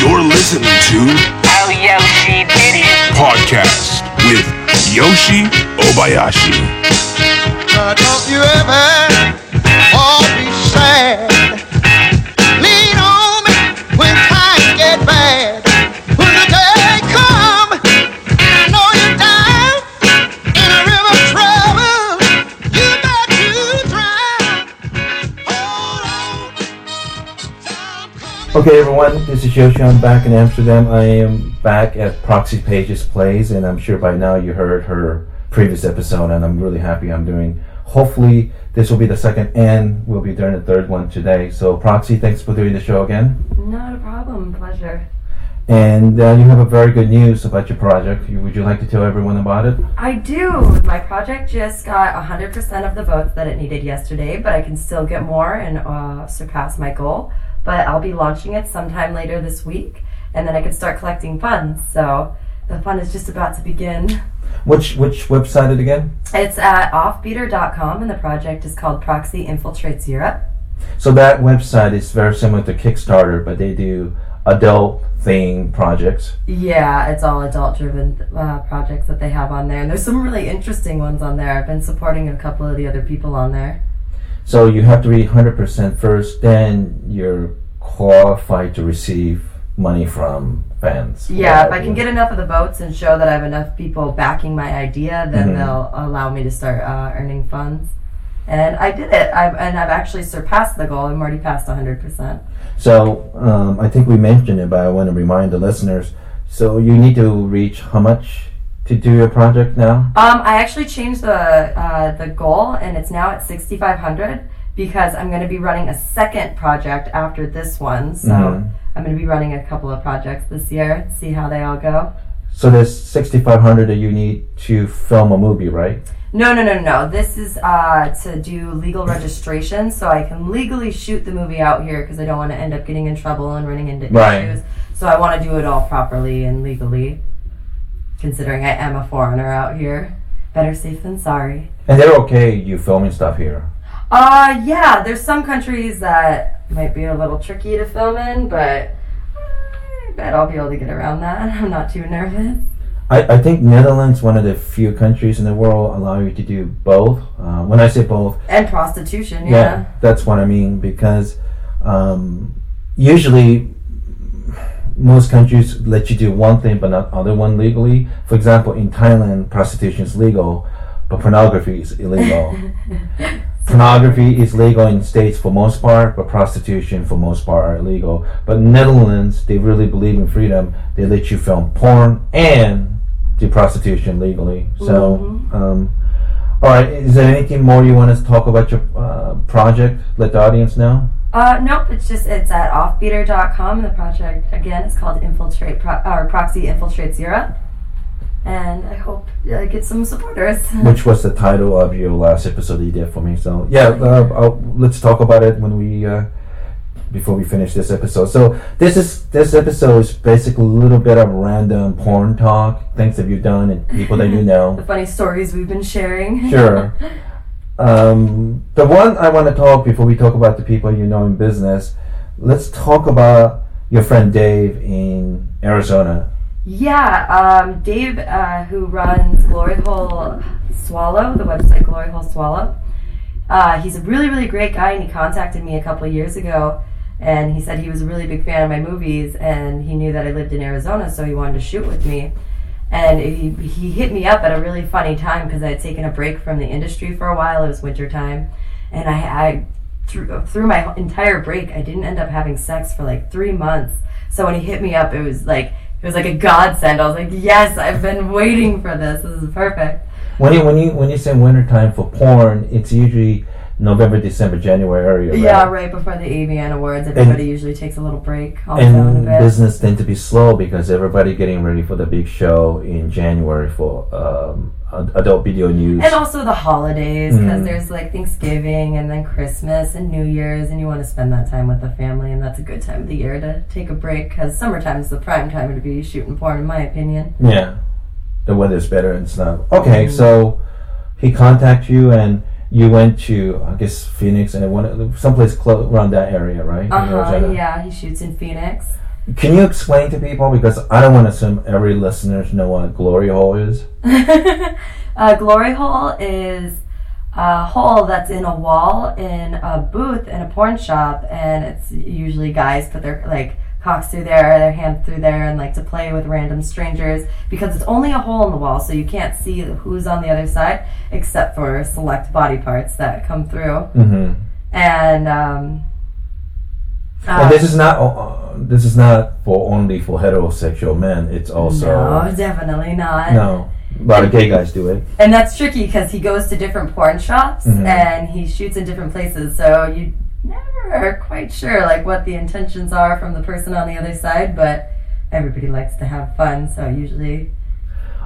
You're listening to Oh, Yoshi Didn't. Podcast with Yoshi Obayashi. Uh, don't you ever all be sad. Okay, everyone, this is Yoshi. I'm back in Amsterdam. I am back at Proxy Paige's Plays, and I'm sure by now you heard her previous episode, and I'm really happy I'm doing. Hopefully, this will be the second, and we'll be doing the third one today. So, Proxy, thanks for doing the show again. Not a problem. Pleasure. And uh, you have a very good news about your project. Would you like to tell everyone about it? I do. My project just got 100% of the votes that it needed yesterday, but I can still get more and uh, surpass my goal. But I'll be launching it sometime later this week, and then I can start collecting funds. So the fun is just about to begin. Which which website it again? It's at offbeatr.com, and the project is called Proxy Infiltrates Europe. So that website is very similar to Kickstarter, but they do adult theme projects. Yeah, it's all adult driven uh, projects that they have on there. And there's some really interesting ones on there. I've been supporting a couple of the other people on there. So you have to read 100% first, then you're qualified to receive money from fans. Yeah, if I can get enough of the votes and show that I have enough people backing my idea, then Mhm. they'll allow me to start uh, earning funds. And I did it, I've, and I've actually surpassed the goal. I'm already past 100%. So um, I think we mentioned it, but I want to remind the listeners. So you need to reach how much to do your project now? Um, I actually changed the uh, the goal, and it's now at 6,500 because I'm going to be running a second project after this one. So Mhm. I'm going to be running a couple of projects this year, see how they all go. So there's 6,500 that you need to film a movie, right? No, no, no, no. This is uh, to do legal registration, so I can legally shoot the movie out here because I don't want to end up getting in trouble and running into Right. issues. So I want to do it all properly and legally, considering I am a foreigner out here. Better safe than sorry. And they're okay you filming stuff here. Uh, yeah. There's some countries that might be a little tricky to film in, but I bet I'll be able to get around that. I'm not too nervous. I, I think Netherlands one of the few countries in the world allow you to do both. Uh, when I say both, And prostitution, yeah, yeah. that's what I mean because um, usually most countries let you do one thing but not other one legally. For example, in Thailand, prostitution is legal, but pornography is illegal. pornography is legal in states for most part, but prostitution for most part are illegal. But Netherlands, they really believe in freedom. They let you film porn and do prostitution legally. So, um, all right. Is there anything more you want us to talk about your uh, project? Let the audience know. Uh, nope, it's just it's at offbeatr.com. The project again is called Infiltrate Pro- or Proxy Infiltrates Europe, and I hope uh, get some supporters. Which was the title of your last episode that you did for me. So yeah, uh, let's talk about it when we uh, before we finish this episode. So this is this episode is basically a little bit of random porn talk, things that you've done and people that you know. the funny stories we've been sharing. Sure. Um, the one I want to talk before we talk about the people you know in business, let's talk about your friend Dave in Arizona. Yeah, um, Dave, uh, who runs Glory Hole Swallow, the website Glory Hole Swallow, uh, he's a really, really great guy, and he contacted me a couple years ago, and he said he was a really big fan of my movies, and he knew that I lived in Arizona, so he wanted to shoot with me. And he, he hit me up at a really funny time because I had taken a break from the industry for a while. It was winter time, and I, I through, through my entire break, I didn't end up having sex for like three months. So when he hit me up, it was like it was like a godsend. I was like, yes, I've been waiting for this. This is perfect. When you when you when you say wintertime for porn, it's usually November, December, January area. Yeah, right before the AVN Awards, everybody usually takes a little break, calms down a And business tend to be slow because everybody getting ready for the big show in January for um, adult video news. And also the holidays, because Mhm. there's like Thanksgiving and then Christmas and New Year's, and you want to spend that time with the family, and that's a good time of the year to take a break, because summertime is the prime time to be shooting porn, in my opinion. Yeah, the weather's better and stuff. Okay, Mhm. so he contacted you and you went to I guess Phoenix and one someplace close around that area, right? Uh huh. Yeah, he shoots in Phoenix. Can you explain to people because I don't want to assume every listeners know what glory hole is. a glory hole is a hole that's in a wall in a booth in a porn shop, and it's usually guys put their like cocks through there, their hand through there, and like to play with random strangers because it's only a hole in the wall, so you can't see who's on the other side except for select body parts that come through. hmm And um, and this is not uh, this is not for only for heterosexual men. It's also no, definitely not. no. A lot of gay guys do it. And that's tricky because he goes to different porn shops Mhm. and he shoots in different places, so you never quite sure like what the intentions are from the person on the other side. But everybody likes to have fun, so usually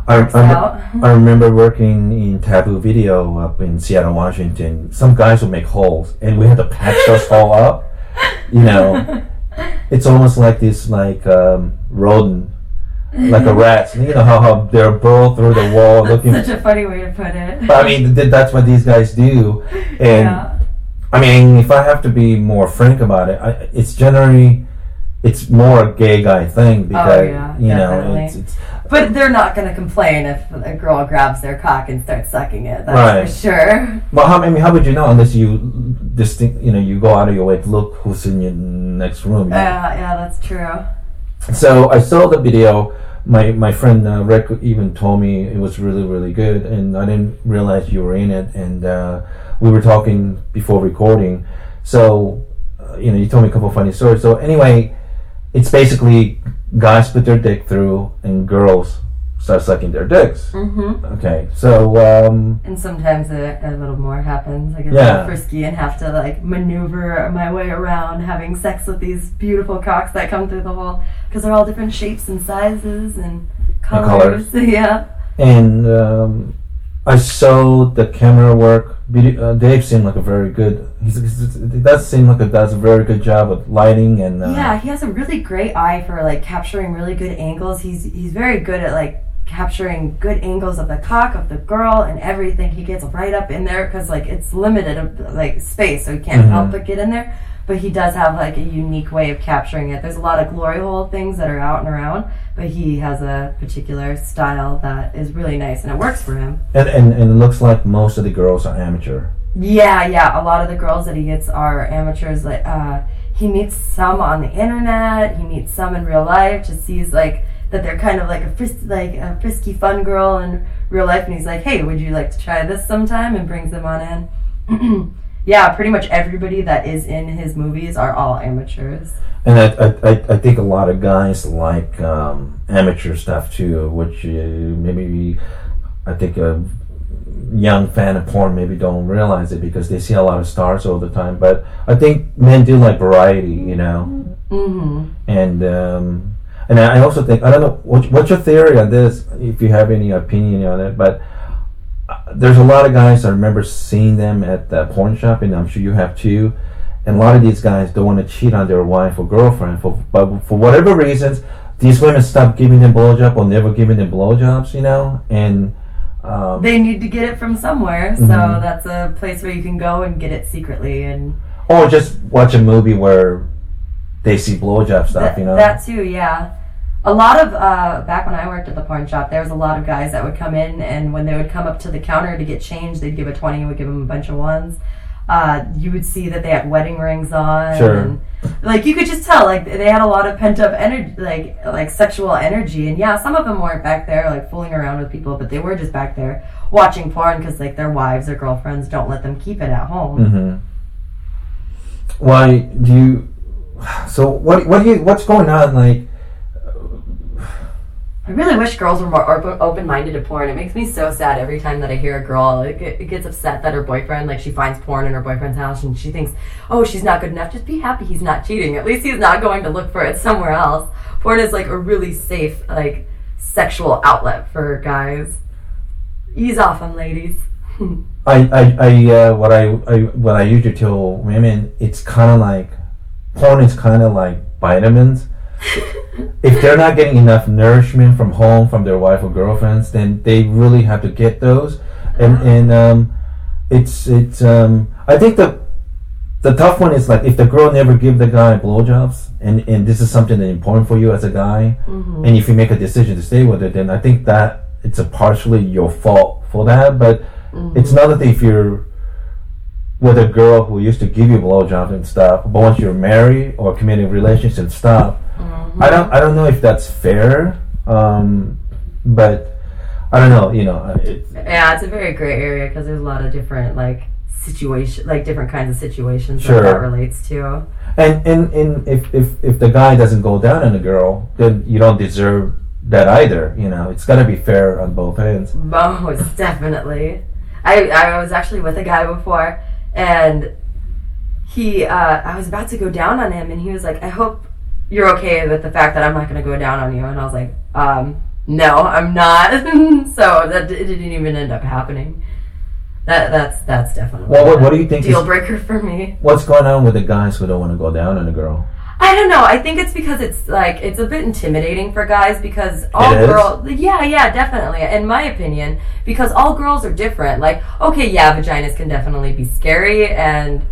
I, I. I remember working in Taboo Video up in Seattle, Washington. Some guys would make holes, and we had to patch those hole up. You know, it's almost like this, like um, rodent, like a rat. You know how, how they're burrow through the wall looking. Such a funny way to put it. But I mean, th- that's what these guys do, and yeah. I mean, if I have to be more frank about it, I, it's generally it's more a gay guy thing because Oh, yeah, you know it's, it's But they're not going to complain if a girl grabs their cock and starts sucking it. That's Right. for sure. well. How I mean, how would you know unless you distinct? You know, you go out of your way to look who's in your next room. Yeah, yeah, that's true. So I saw the video. My my friend uh, Rick even told me it was really really good, and I didn't realize you were in it. And uh, we were talking before recording, so uh, you know you told me a couple of funny stories. So anyway, it's basically guys put their dick through, and girls start sucking their dicks. hmm Okay, so um, And sometimes a, a little more happens. I get a Yeah. little frisky and have to like maneuver my way around having sex with these beautiful cocks that come through the hole because they're all different shapes and sizes and colors. colors. yeah. and um, I saw the camera work. Uh, Dave seemed like a very good. He's, he's, he does seem like a does a very good job with lighting and. Uh, Yeah, he has a really great eye for like capturing really good angles. He's he's very good at like capturing good angles of the cock of the girl and everything. He gets right up in there because like it's limited of like space, so he can't Mhm. help but get in there. But he does have like a unique way of capturing it. There's a lot of glory hole things that are out and around, but he has a particular style that is really nice and it works for him. And, and and it looks like most of the girls are amateur. Yeah, yeah. A lot of the girls that he gets are amateurs. Like uh, he meets some on the internet. He meets some in real life. Just sees like that they're kind of like a fris- like a frisky, fun girl in real life, and he's like, "Hey, would you like to try this sometime?" and brings them on in. yeah, pretty much everybody that is in his movies are all amateurs. And I, I, I, think a lot of guys like um, amateur stuff too, which uh, maybe I think a young fan of porn maybe don't realize it because they see a lot of stars all the time. But I think men do like variety, you know. Mm-hmm. and um, and I also think I don't know what, what's your theory on this if you have any opinion on it, but there's a lot of guys I remember seeing them at the porn shop, and I'm sure you have too. And a lot of these guys don't want to cheat on their wife or girlfriend for but for whatever reasons, these women stop giving them blowjob or never giving them blowjobs, you know, and um, They need to get it from somewhere, so Mhm. that's a place where you can go and get it secretly and. or just watch a movie where they see blowjob stuff, That, you know. that too, yeah. A lot of uh, back when I worked at the pawn shop, there was a lot of guys that would come in, and when they would come up to the counter to get change, they'd give a twenty and would give them a bunch of ones. Uh, you would see that they had wedding rings on, Sure. and like you could just tell, like they had a lot of pent up energy, like like sexual energy. And yeah, some of them weren't back there like fooling around with people, but they were just back there watching porn because like their wives or girlfriends don't let them keep it at home. hmm Why do you? So what? What do you? What's going on? Like, I really wish girls were more open minded to porn. It makes me so sad every time that I hear a girl. It, it gets upset that her boyfriend, like, she finds porn in her boyfriend's house and she thinks, oh, she's not good enough. Just be happy he's not cheating. At least he's not going to look for it somewhere else. Porn is, like, a really safe, like, sexual outlet for guys. Ease off on ladies. I, I, I, uh, what I, I, what I usually tell women, it's kind of like, porn is kind of like vitamins. If they're not getting enough nourishment from home, from their wife or girlfriends, then they really have to get those. And and um, it's it's um, I think the the tough one is like if the girl never give the guy blowjobs, and and this is something that's important for you as a guy, Mm-hmm. and if you make a decision to stay with it, then I think that it's a partially your fault for that. But Mm-hmm. it's another thing if you're with a girl who used to give you blowjobs and stuff, but once you're married or committed relationship and stuff, Mm-hmm. I don't I don't know if that's fair. Um, but I don't know. You know, it, Yeah, it's a very gray area because there's a lot of different like situation, like different kinds of situations Sure. that that relates to. And and, and if, if if the guy doesn't go down on the girl, then you don't deserve that either. You know, it's got to be fair on both ends. Most definitely. I I was actually with a guy before, and he uh, I was about to go down on him, and he was like, "I hope you're okay with the fact that I'm not going to go down on you." And I was like, um, "No, I'm not." so that it didn't even end up happening. That that's that's definitely Well, what- what do you think deal is- breaker for me. What's going on with the guys who don't want to go down on a girl? I don't know. I think it's because it's like it's a bit intimidating for guys because all girls. Yeah, yeah, definitely. In my opinion, because all girls are different. Like, okay, yeah, vaginas can definitely be scary, and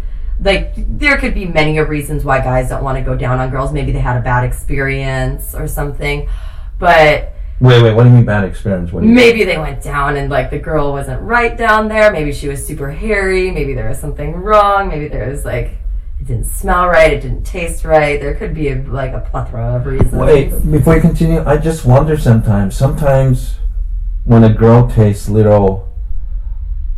like there could be many of reasons why guys don't want to go down on girls. Maybe they had a bad experience or something, but Wait, wait. What do you mean bad experience? What do you maybe they went down and like the girl wasn't right down there. Maybe she was super hairy. Maybe there was something wrong. Maybe there was like. It didn't smell right. It didn't taste right. There could be a, like a plethora of reasons. Wait, before you continue, I just wonder sometimes. Sometimes when a girl tastes little,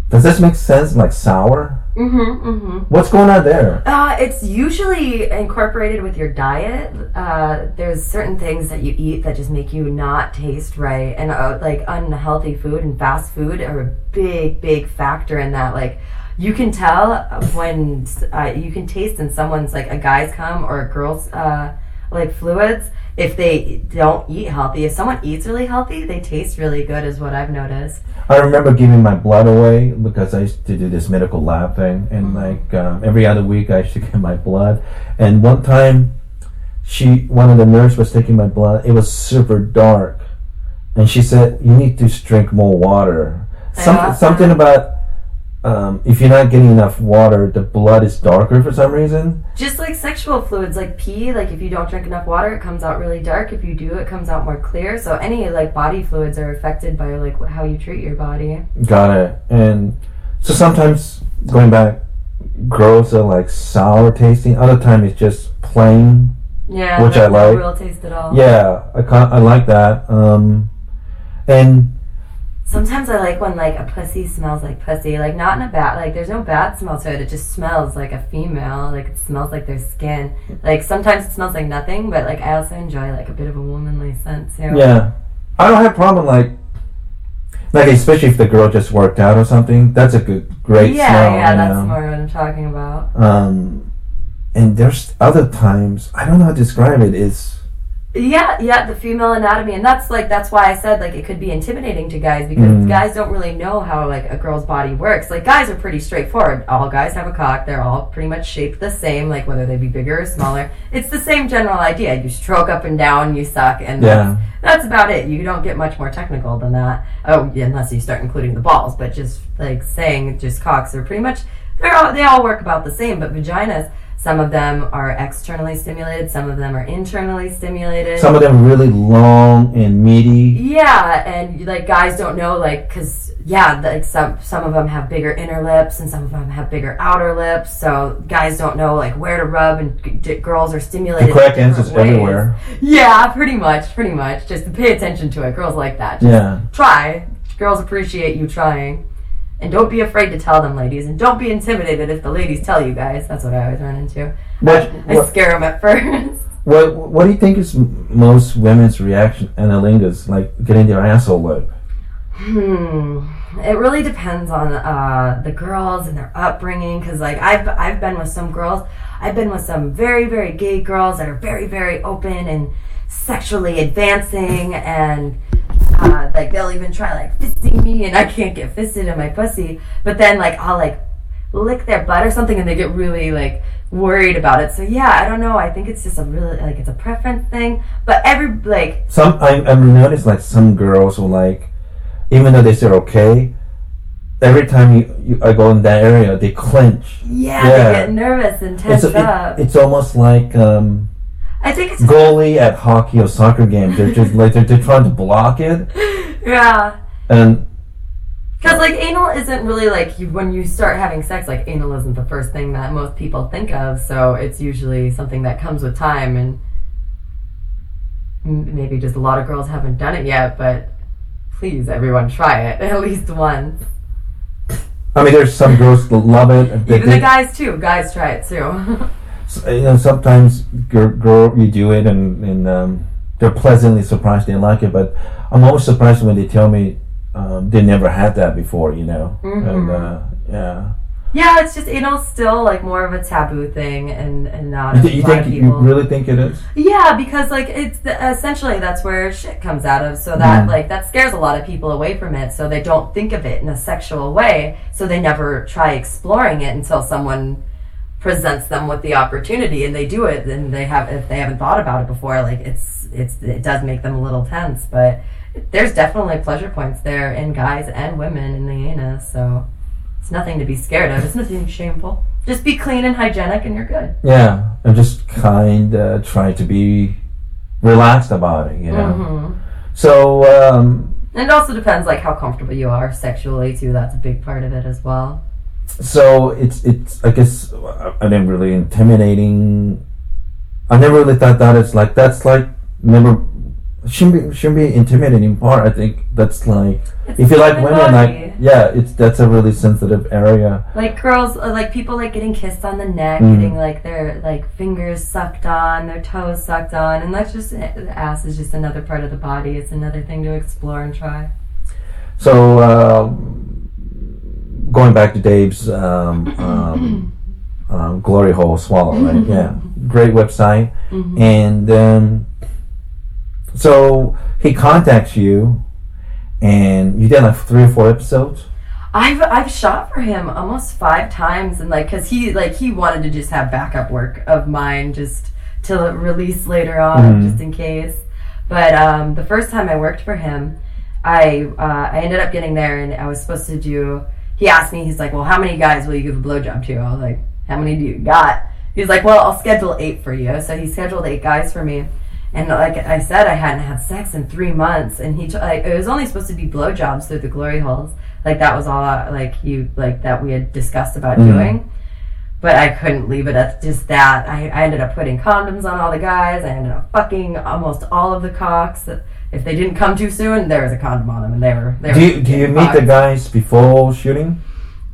does this make sense? Like sour? Mm-hmm, mm-hmm. What's going on there? Uh, it's usually incorporated with your diet. Uh, there's certain things that you eat that just make you not taste right, and uh, like unhealthy food and fast food are a big, big factor in that. Like, you can tell when uh, you can taste in someone's like a guy's cum or a girl's uh, like fluids if they don't eat healthy. If someone eats really healthy, they taste really good, is what I've noticed. I remember giving my blood away because I used to do this medical lab thing, and like um, every other week I used to give my blood. And one time, she one of the nurse was taking my blood. It was super dark, and she said, "You need to drink more water." Some, Something about um, if you're not getting enough water, the blood is darker for some reason. Just like sexual fluids, like pee, like if you don't drink enough water, it comes out really dark. If you do, it comes out more clear. So any like body fluids are affected by like how you treat your body. Got it. And so sometimes going back, girls are like sour tasting. Other time it's just plain. Yeah, Which I like. Real taste at all. Yeah, I I like that. Um, and Sometimes I like when like a pussy smells like pussy, like not in a bad like. There's no bad smell to it. It just smells like a female. Like it smells like their skin. Like sometimes it smells like nothing, but like I also enjoy like a bit of a womanly scent too. yeah, I don't have problem like. Like especially if the girl just worked out or something, that's a good, great yeah, smell. yeah. That's know? more what I'm talking about. Um, and there's other times I don't know how to describe it. Is Yeah, yeah, the female anatomy, and that's like that's why I said like it could be intimidating to guys because Mm. guys don't really know how like a girl's body works. Like guys are pretty straightforward. All guys have a cock. They're all pretty much shaped the same, like whether they be bigger or smaller. It's the same general idea. You stroke up and down, you suck, and Yeah. that's, that's about it. You don't get much more technical than that. Oh, yeah, unless you start including the balls. But just like saying just cocks are pretty much they're all, they all work about the same. But vaginas. Some of them are externally stimulated, some of them are internally stimulated. some of them really long and meaty. Yeah, and like guys don't know, like, cause yeah, like some some of them have bigger inner lips and some of them have bigger outer lips. So guys don't know like where to rub, and g- g- girls are stimulated. The crack in ends is everywhere. Yeah, pretty much, pretty much. Just pay attention to it. Girls like that. Just Yeah. Try. Girls appreciate you trying. And don't be afraid to tell them, ladies. And don't be intimidated if the ladies tell you guys. That's what I always run into. What- I, I what- scare them at first. What What do you think is most women's reaction and anilingus like getting their asshole licked? Hmm. It really depends on uh, the girls and their upbringing. Because like I've I've been with some girls. I've been with some very very gay girls that are very very open and sexually advancing and. Uh, like they'll even try like fisting me and I can't get fisted in my pussy but then like I'll like lick their butt or something and they get really like worried about it so yeah I don't know I think it's just a really like it's a preference thing but every like Some I I've noticed like some girls will like, even though they say okay, every time you, you I go in that area, they clench. Yeah, Yeah. they get nervous and tense It's, it- up. it's almost like um, I think it's goalie at hockey or soccer game. They're just like they're, they're trying to block it, yeah. and Because like anal isn't really like you, when you start having sex. Like anal isn't the first thing that most people think of. So it's usually something that comes with time, and maybe just a lot of girls haven't done it yet. But please, everyone, try it at least once. I mean, there's some girls that love it. Even the guys too. Guys try it too. you know, sometimes girl, girl you do it and, and um, they're pleasantly surprised they like it. But I'm always surprised when they tell me um, they never had that before. You know, and uh, yeah. yeah, it's just anal's still like more of a taboo thing, and and not You, you think you really think it is? Yeah, because like it's the, essentially that's where shit comes out of. So that Mhm. like that scares a lot of people away from it. So they don't think of it in a sexual way. So they never try exploring it until someone presents them with the opportunity, and they do it. And they have if they haven't thought about it before, like it's it's it does make them a little tense. But there's definitely pleasure points there in guys and women in the anus. So it's nothing to be scared of. It's nothing shameful. Just be clean and hygienic, and you're good. Yeah, and just kind of try to be relaxed about it. You know. hmm So um, And it also depends like how comfortable you are sexually too. That's a big part of it as well. So it's it's I guess I didn't really intimidating. I never really thought that it's like that's like never shouldn't be shouldn't be intimidating part. I think that's like if you like women, body. like yeah, it's that's a really sensitive area. Like girls, uh, like people like getting kissed on the neck, Mhm. getting like their like fingers sucked on, their toes sucked on, and that's just the ass is just another part of the body. It's another thing to explore and try. So um, going back to Dave's um, um, um, Glory Hole Swallow, right? Yeah, great website, Mhm. and um, so he contacts you, and you did like three or four episodes. I've I've shot for him almost five times, and like, cause he like he wanted to just have backup work of mine just to release later on, Mhm. just in case. But um, the first time I worked for him, I uh, I ended up getting there, and I was supposed to do. He asked me, he's like, "Well, how many guys will you give a blowjob to?" I was like, "How many do you got?" He's like, "Well, I'll schedule eight for you." So he scheduled eight guys for me. And like I said, I hadn't had sex in three months, and he t- like it was only supposed to be blowjobs through the glory holes. Like that was all like you like that we had discussed about Mhm. doing. But I couldn't leave it at just that. I, I ended up putting condoms on all the guys. I ended up fucking almost all of the cocks. If they didn't come too soon, there was a condom on them, and they were. They Do were you, do you meet the guys before shooting?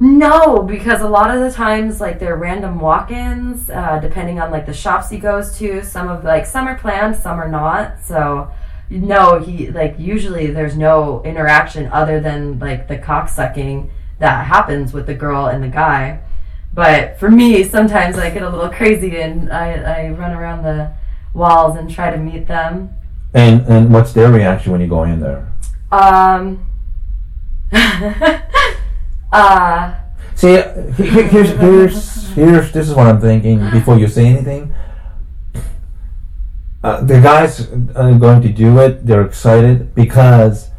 No, because a lot of the times, like they're random walk-ins, uh, depending on like the shops he goes to. Some of like some are planned, some are not. So, no, he like usually there's no interaction other than like the cock sucking that happens with the girl and the guy. But for me, sometimes I get a little crazy and I, I run around the walls and try to meet them. And and what's their reaction when you go in there? Um. uh. See, he- he- here's here's here's this is what I'm thinking before you say anything. Uh, the guys are going to do it. They're excited because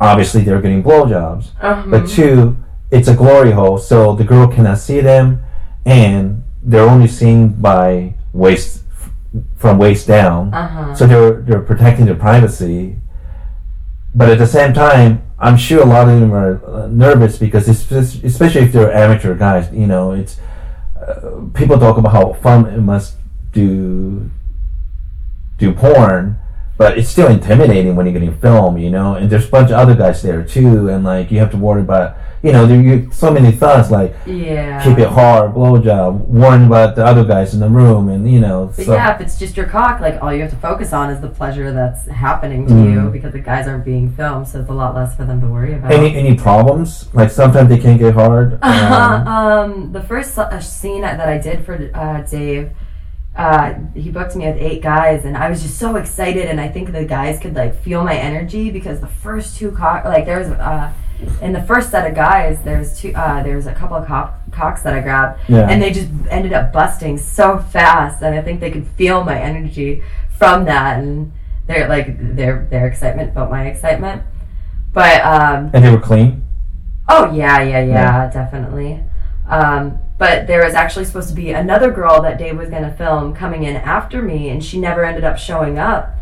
obviously they're getting blowjobs. um, But two, it's a glory hole, so the girl cannot see them, and they're only seen by waist from waist down. uh-huh. So they're they're protecting their privacy, but at the same time, I'm sure a lot of them are uh, nervous because it's especially if they're amateur guys. You know, it's uh, people talk about how fun it must do do porn, but it's still intimidating when you're getting filmed. You know, and there's a bunch of other guys there too, and like you have to worry about you know there you so many thoughts like yeah. keep it hard, blowjob, worrying about the other guys in the room, and you know. But so- yeah, if it's just your cock, like all you have to focus on is the pleasure that's happening to Mhm. you because the guys aren't being filmed, so it's a lot less for them to worry about. Any any problems? Like sometimes they can't get hard. Um, um, the first uh, scene that I did for uh, Dave, uh, he booked me with eight guys, and I was just so excited. And I think the guys could like feel my energy because the first two cock, like there was uh, in the first set of guys, there's two, uh, there was a couple of cock, cocks that I grabbed, Yeah. and they just ended up busting so fast, and I think they could feel my energy from that, and their like their their excitement felt my excitement. But um, and they were clean. Oh yeah, yeah, yeah, definitely. Um, but there was actually supposed to be another girl that Dave was going to film coming in after me, and she never ended up showing up.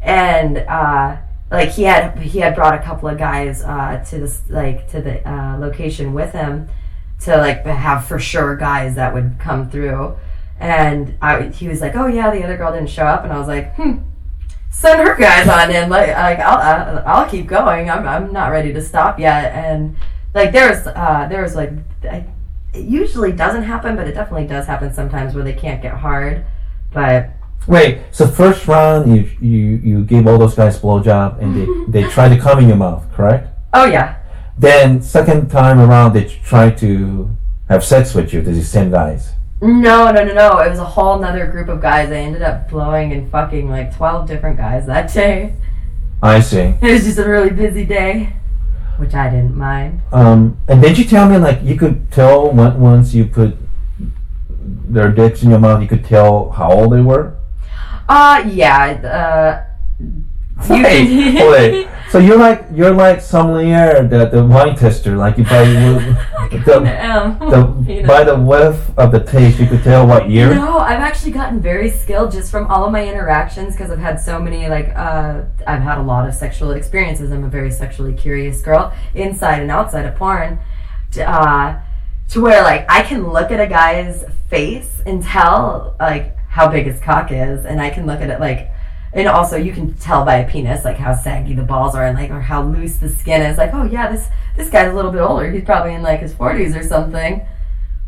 And uh, like he had he had brought a couple of guys uh, to this like to the uh, location with him to like have for sure guys that would come through. And I, he was like, "Oh yeah, the other girl didn't show up," and I was like, "Hmm." Send her guys on in. Like, like I'll, I'll, keep going. I'm, I'm not ready to stop yet. And like, there's, uh, there's like, I, it usually doesn't happen, but it definitely does happen sometimes where they can't get hard. But Wait, so first round you you you gave all those guys blowjob and they they tried to come in your mouth, correct? oh yeah, Then second time around they tried to have sex with you. These same guys. no, no, no, no. It was a whole nother group of guys. I ended up blowing and fucking like twelve different guys that day. I see. It was just a really busy day, which I didn't mind. Um, and did you tell me like you could tell when, once you put their dicks in your mouth, you could tell how old they were? Uh, yeah. Uh, Wait, wait. So you're like you're like sommelier, the the wine tester. Like you by the, um, the you know. by the whiff of the taste, you could tell what year. No, I've actually gotten very skilled just from all of my interactions because I've had so many like uh, I've had a lot of sexual experiences. I'm a very sexually curious girl, inside and outside of porn. Uh, to where like I can look at a guy's face and tell like how big his cock is, and I can look at it like. And also, you can tell by a penis like how saggy the balls are, and like or how loose the skin is. Like, oh yeah, this this guy's a little bit older. He's probably in like his forties or something.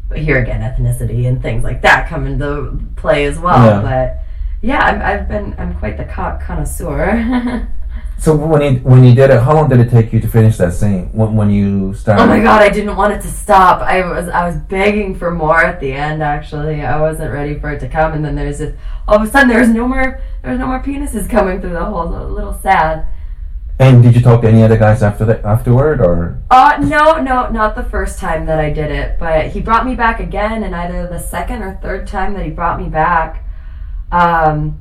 But here again, ethnicity and things like that come into play as well. Yeah. But yeah, I've, I've been I'm quite the cock connoisseur. So when you when you did it, how long did it take you to finish that scene? When when you started? oh my god, I didn't want it to stop. I was I was begging for more at the end. Actually, I wasn't ready for it to come, and then there's just all of a sudden there's no more there's no more penises coming through the hole. A little sad. And did you talk to any other guys after that afterward, or Uh, no, no, not the first time that I did it, but he brought me back again, and either the second or third time that he brought me back, um,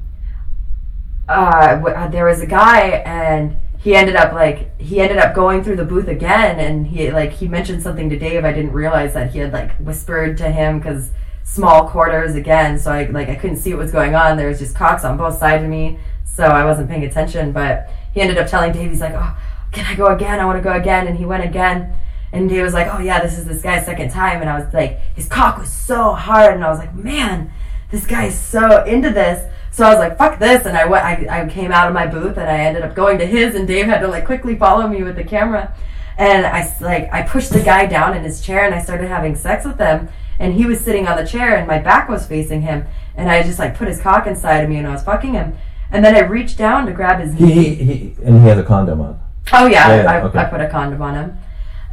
uh, w- uh, there was a guy, and he ended up like he ended up going through the booth again, and he like he mentioned something to Dave. I didn't realize that he had like whispered to him because small quarters again, so I like I couldn't see what was going on. There was just cocks on both sides of me, so I wasn't paying attention. But he ended up telling Dave, he's like, "Oh, can I go again? I want to go again." And he went again. And Dave was like, "Oh yeah, this is this guy's second time." And I was like, his cock was so hard, and I was like, "Man, this guy is so into this." So I was like, "Fuck this!" And I went. I, I came out of my booth, and I ended up going to his. And Dave had to like quickly follow me with the camera. And I like I pushed the guy down in his chair, and I started having sex with him. And he was sitting on the chair, and my back was facing him. And I just like put his cock inside of me, and I was fucking him. And then I reached down to grab his he he, he and he has a condom on? Oh yeah, Yeah, yeah, I, okay. I put a condom on him,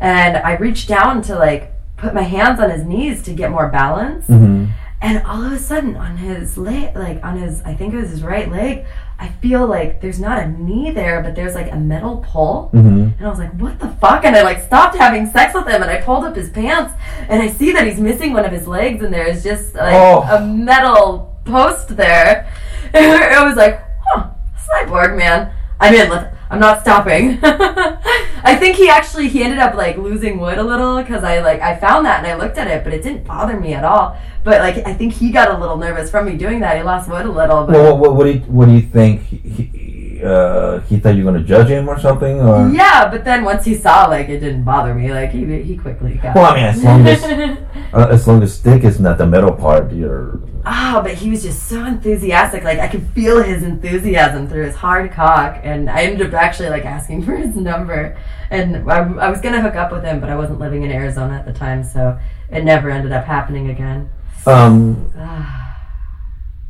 and I reached down to like put my hands on his knees to get more balance, Mm-hmm. and all of a sudden on his leg, like on his, I think it was his right leg, I feel like there's not a knee there, but there's like a metal pull, Mm-hmm. and I was like, what the fuck? And I like stopped having sex with him, and I pulled up his pants, and I see that he's missing one of his legs, and there's just like Oh. a metal post there. And it was like, huh, cyborg man. I'm in. Let- I'm not stopping. I think he actually he ended up like losing wood a little because I like I found that and I looked at it, but it didn't bother me at all. But like I think he got a little nervous from me doing that. He lost wood a little, but. Well, what, what do you what do you think? He, he, uh, he thought you were going to judge him or something, or yeah, but then once he saw like it didn't bother me, like he he quickly got. Well, I mean, as long as uh, as long as dick is not the middle part, you're Ah, but he was just so enthusiastic. Like I could feel his enthusiasm through his hard cock, and I ended up actually like asking for his number. And I, I was gonna hook up with him, but I wasn't living in Arizona at the time, so it never ended up happening again. um.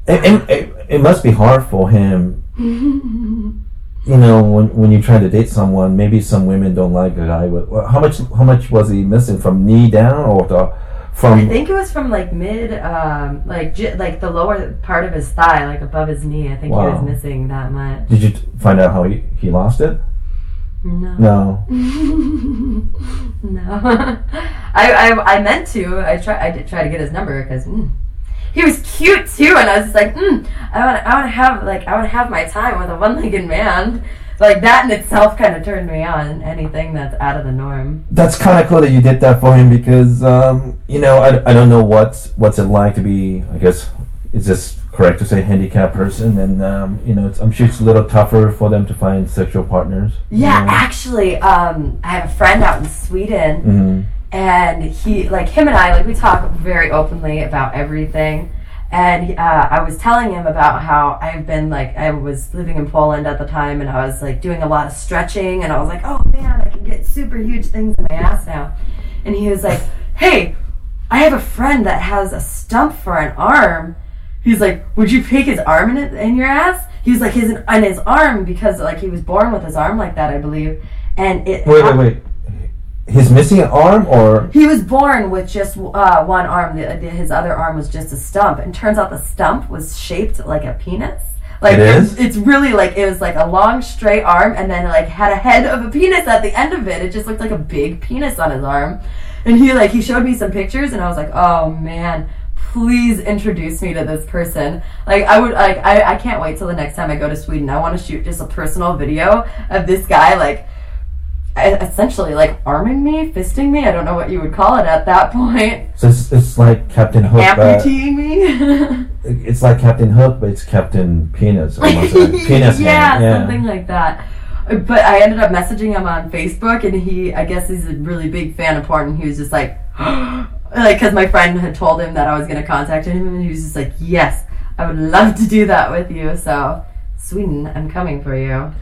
It, it, it, it must be hard for him. You know, when when you try to date someone, maybe some women don't like a guy with. How much how much was he missing from knee down or the from? I think it was from like mid, um, like j- like the lower part of his thigh, like above his knee. I think he was missing that much. Did you t- find out how he, he lost it? No. No. no. I, I I meant to. I try. I did try to get his number because mm, he was cute too, and I was just like, mm, I want I want to have like I want to have my time with a one-legged man. Like that in itself kind of turned me on. Anything that's out of the norm. That's kind of cool that you did that for him because um, you know I, I don't know what's what's it like to be I guess is this correct to say handicapped person and um, you know it's, I'm sure it's a little tougher for them to find sexual partners. Yeah, you know? actually, um, I have a friend out in Sweden, Mhm. and he, like him and I, like we talk very openly about everything. And uh, I was telling him about how I've been like I was living in Poland at the time, and I was like doing a lot of stretching, and I was like, oh man, I can get super huge things in my ass now. And he was like, hey, I have a friend that has a stump for an arm. He's like, would you pick his arm in, it, in your ass? He was like, his on his arm because like he was born with his arm like that, I believe. And it Wait, wait, wait. He's missing an arm, or he was born with just uh, one arm. The, the, his other arm was just a stump. And turns out the stump was shaped like a penis. Like It is? it's really like it was like a long straight arm, and then like had a head of a penis at the end of it. It just looked like a big penis on his arm. And he like he showed me some pictures, and I was like, oh man. Please introduce me to this person. Like I would like I, I can't wait till the next time I go to Sweden. I want to shoot just a personal video of this guy like essentially like arming me, fisting me. I don't know what you would call it at that point. so it's, it's like Captain Hook. Amputeeing me. it's like Captain Hook, but it's Captain Penis. Almost like penis yeah. Yeah, something like that. Uh, but I ended up messaging him on Facebook, and he, I guess, he's a really big fan of porn. And he was just like, like, because my friend had told him that I was going to contact him, and he was just like, yes, I would love to do that with you. So, Sweden, I'm coming for you.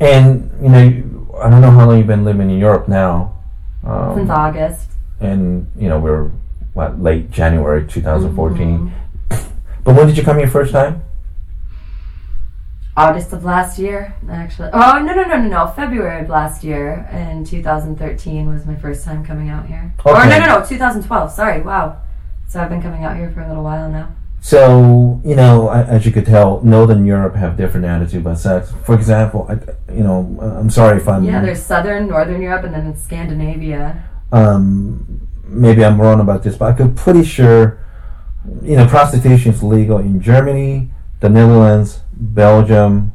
And you know, I don't know how long you've been living in Europe now. Since Um, August. and you know we're what late January 2014. Mm-hmm. But when did you come here first time? August of last year, actually. Oh no no no no no! February of last year in 2013 was my first time coming out here. Or no no no 2012. Sorry, wow. So I've been coming out here for a little while now. So you know, as you could tell, Northern Europe have different attitude about sex. For example, I, you know, I'm sorry if I'm Yeah, there's Southern, Northern Europe, and then Scandinavia. um, maybe I'm wrong about this, but I'm pretty sure, you know, prostitution is legal in Germany, the Netherlands, Belgium.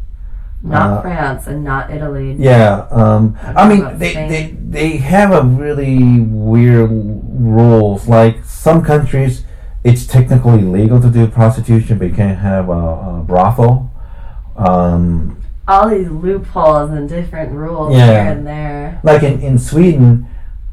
Not Uh, France and not Italy. Yeah, um, I mean, they, Spain? they they have a really weird rules. Like some countries, it's technically legal to do prostitution, but you can't have a, a brothel. Um, All these loopholes and different rules Yeah. here and there. like in, in Sweden,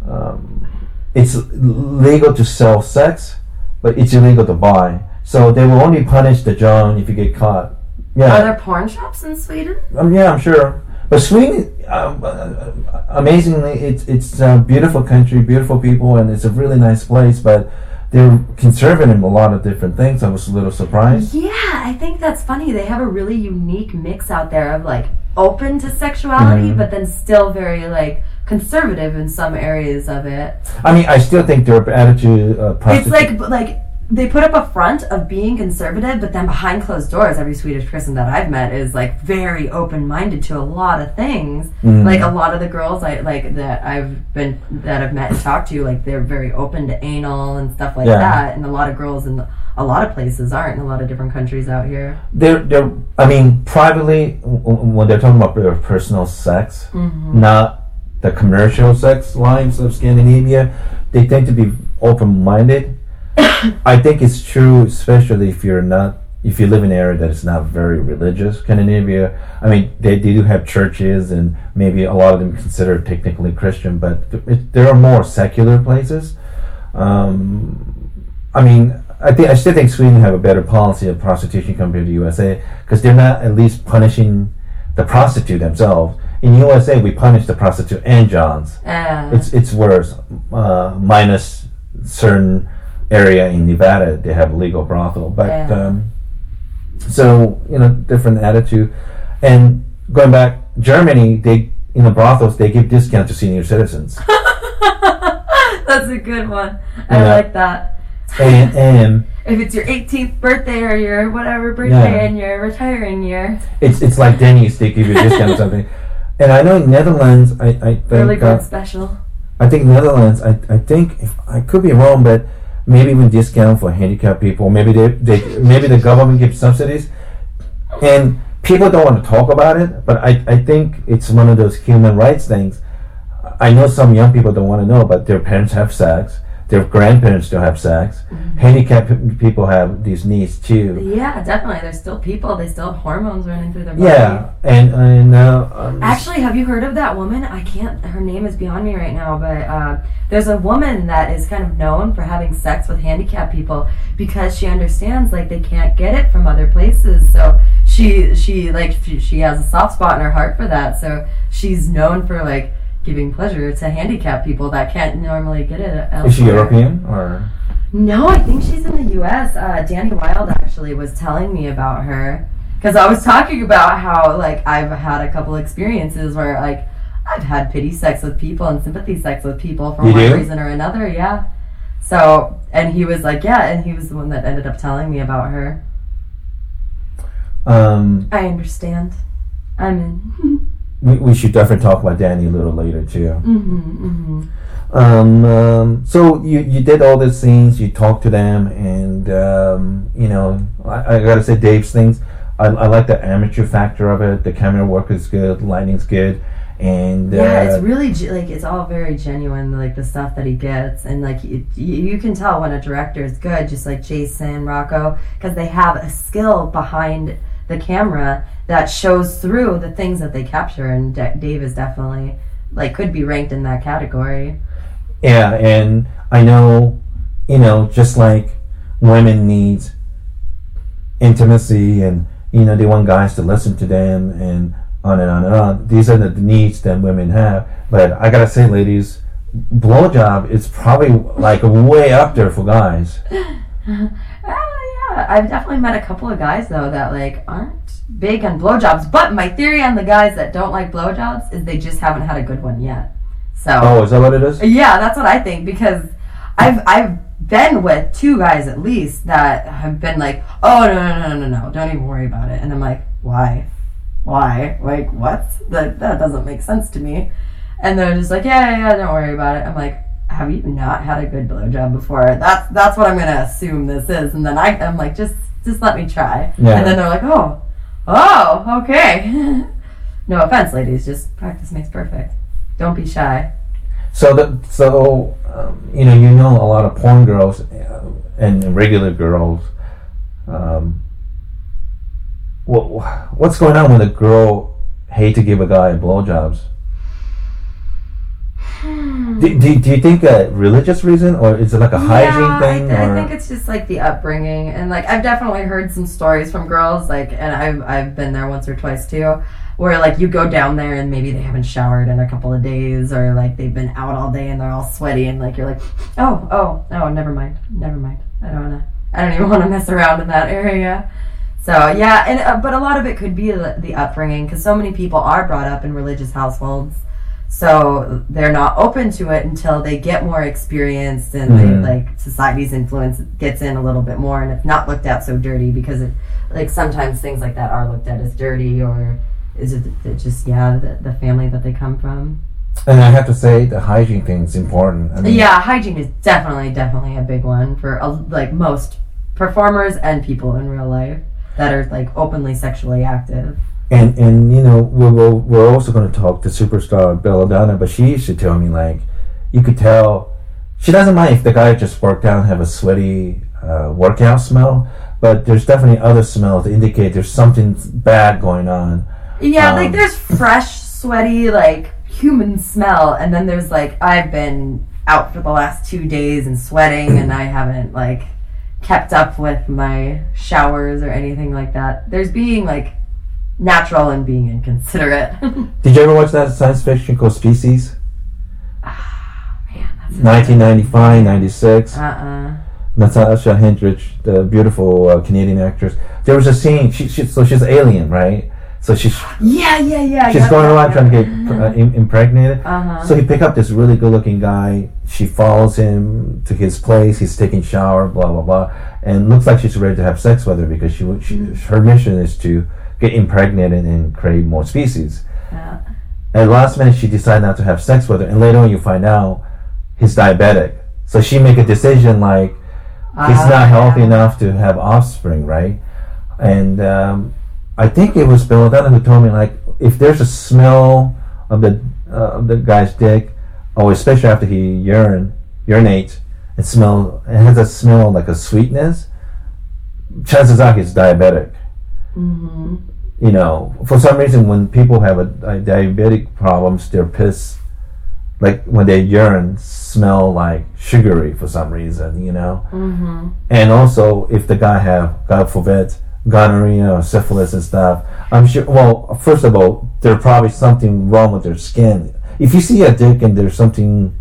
um, it's legal to sell sex, but it's illegal to buy. So they will only punish the John if you get caught. Yeah, Are there porn shops in Sweden? um, yeah, I'm sure. But Sweden, um, uh, amazingly, it's it's a beautiful country, beautiful people, and it's a really nice place. But they're conservative in a lot of different things. I was a little surprised. Yeah, I think that's funny. They have a really unique mix out there of like open to sexuality, Mhm. but then still very like conservative in some areas of it. I mean, I still think their attitude. Uh, It's like like they put up a front of being conservative, but then behind closed doors, every Swedish person that I've met is like very open minded to a lot of things. Mhm. Like a lot of the girls I like that I've been that I've met and talked to, like they're very open to anal and stuff like Yeah. that. And a lot of girls in a lot of places aren't in a lot of different countries out here. they're they're. I mean, privately, when they're talking about their personal sex, not the commercial sex lines of Scandinavia, they tend to be open minded. I think it's true, especially if you're not if you live in an area that is not very religious. Scandinavia, I mean, they, they do have churches, and maybe a lot of them considered technically Christian, but th- it, there are more secular places. Um, I mean, I think I still think Sweden have a better policy of prostitution compared to USA because they're not at least punishing the prostitute themselves. In USA, we punish the prostitute and Johns. Uh, It's it's worse. Uh, minus certain area in Nevada, they have a legal brothel, but Yeah. um, so you know different attitude. And going back, Germany, they in the brothels they give discount to senior citizens. that's a good one. I Yeah. like that. and, and If it's your 18th birthday or your whatever birthday Yeah. in your retiring year, it's it's like Denny's, they give you a discount or something. And I know in Netherlands, I, I think early uh, special. I think Netherlands. I, I think if I could be wrong, but maybe even discount for handicapped people. Maybe they, they maybe the government gives subsidies, and people don't want to talk about it, but I, I think it's one of those human rights things. I know some young people don't want to know, but their parents have sex. Their grandparents still have sex. Mm-hmm. Handicapped people have these needs too. Yeah, definitely. They're still people. They still have hormones running through their body. Yeah, and and uh, um, Actually, have you heard of that woman? I can't. Her name is beyond me right now, but uh, there's a woman that is kind of known for having sex with handicapped people because she understands like they can't get it from other places. So she she like she, she has a soft spot in her heart for that. So she's known for like giving pleasure to handicapped people that can't normally get it. Elsewhere. is she European or? No, I think she's in the U.S. Uh, Danny Wylde actually was telling me about her because I was talking about how like I've had a couple experiences where like I've had pity sex with people and sympathy sex with people for You one do? reason or another. Yeah. So and he was like, yeah, and he was the one that ended up telling me about her. Um, I understand. I'm in. we, we should definitely talk about Danny a little later too. hmm hmm Um, um, so you, you did all these scenes, you talked to them, and um, you know, I, I gotta say, Dave's things. I, I like the amateur factor of it. The camera work is good, lighting's good, and Yeah, uh, it's really ge- like it's all very genuine, like the stuff that he gets, and like it, you, you can tell when a director is good, just like Jason Rocco, because they have a skill behind the camera that shows through the things that they capture, and D- Dave is definitely like could be ranked in that category. yeah, and I know, you know, just like women needs intimacy, and you know, they want guys to listen to them, and on and on and on. These are the needs that women have. But I gotta say, ladies, blowjob is probably like way up there for guys. I've definitely met a couple of guys though that like aren't big on blowjobs. But my theory on the guys that don't like blowjobs is they just haven't had a good one yet. So Oh, is that what it is? Yeah, that's what I think because I've I've been with two guys at least that have been like, oh no no no no no no, don't even worry about it, and I'm like, why, why, like what? That that doesn't make sense to me, and they're just like, yeah yeah yeah, don't worry about it. I'm like, have you not had a good blowjob before? That's that's what I'm gonna assume this is, and then I I'm like, just just let me try, Yeah. and then they're like, oh oh okay. no offense, ladies, just practice makes perfect. Don't be shy. So that so um, you know you know a lot of porn girls uh, and regular girls. Um, what what's going on when a girl hate to give a guy blowjobs? Do, do, do you think a religious reason or is it like a hygiene yeah, thing? I, th- I think it's just like the upbringing, and like I've definitely heard some stories from girls, like, and I've I've been there once or twice too, where like you go down there and maybe they haven't showered in a couple of days, or like they've been out all day and they're all sweaty, and like you're like, oh oh oh, never mind, never mind, I don't wanna, I don't even want to mess around in that area. So yeah, and uh, but a lot of it could be the, the upbringing because so many people are brought up in religious households, so they're not open to it until they get more experienced and Mhm. they like society's influence gets in a little bit more, and it's not looked at so dirty because it like sometimes things like that are looked at as dirty or is it it just yeah the, the family that they come from. and I have to say the hygiene thing is important. I mean, Yeah, hygiene is definitely definitely a big one for uh, like most performers and people in real life that are like openly sexually active. And and you know we're we're, we're also going to talk to superstar Belladonna, but she used to tell me like you could tell she doesn't mind if the guy just worked out and have a sweaty uh, workout smell, but there's definitely other smells that indicate there's something bad going on. Yeah, Um, like there's fresh, sweaty, like human smell, and then there's like I've been out for the last two days and sweating, and I haven't like kept up with my showers or anything like that. There's being like natural and being inconsiderate. Did you ever watch that science fiction called Species? Ah man, that's 1995, 96. uh-uh. Natasha Henstridge, the beautiful uh, Canadian actress. There was a scene. She, she so she's alien, right? So she's Yeah, yeah, yeah. She's going around trying to get uh, impregnated. Uh-huh. So he pick up this really good looking guy. She follows him to his place. He's taking shower, blah blah blah, and looks like she's ready to have sex with her because she, she her mission is to get impregnated and create more species. Yeah. At the last minute, she decided not to have sex with her, and later on, you find out he's diabetic. So she make a decision like he's Ah, not healthy yeah. enough to have offspring, right? And um, I think it was Bill Belladonna who told me like if there's a smell of the uh, of the guy's dick, or especially after he urine urinates, it smell it has a smell like a sweetness. Chances are he's diabetic. Mm-hmm. You know, for some reason, when people have a, a diabetic problems, their piss, like when they urine, smell like sugary for some reason. You know, Mm-hmm. and also if the guy have God forbid gonorrhea or syphilis and stuff, I'm sure. Well, first of all, there's probably something wrong with their skin. If you see a dick and there's something,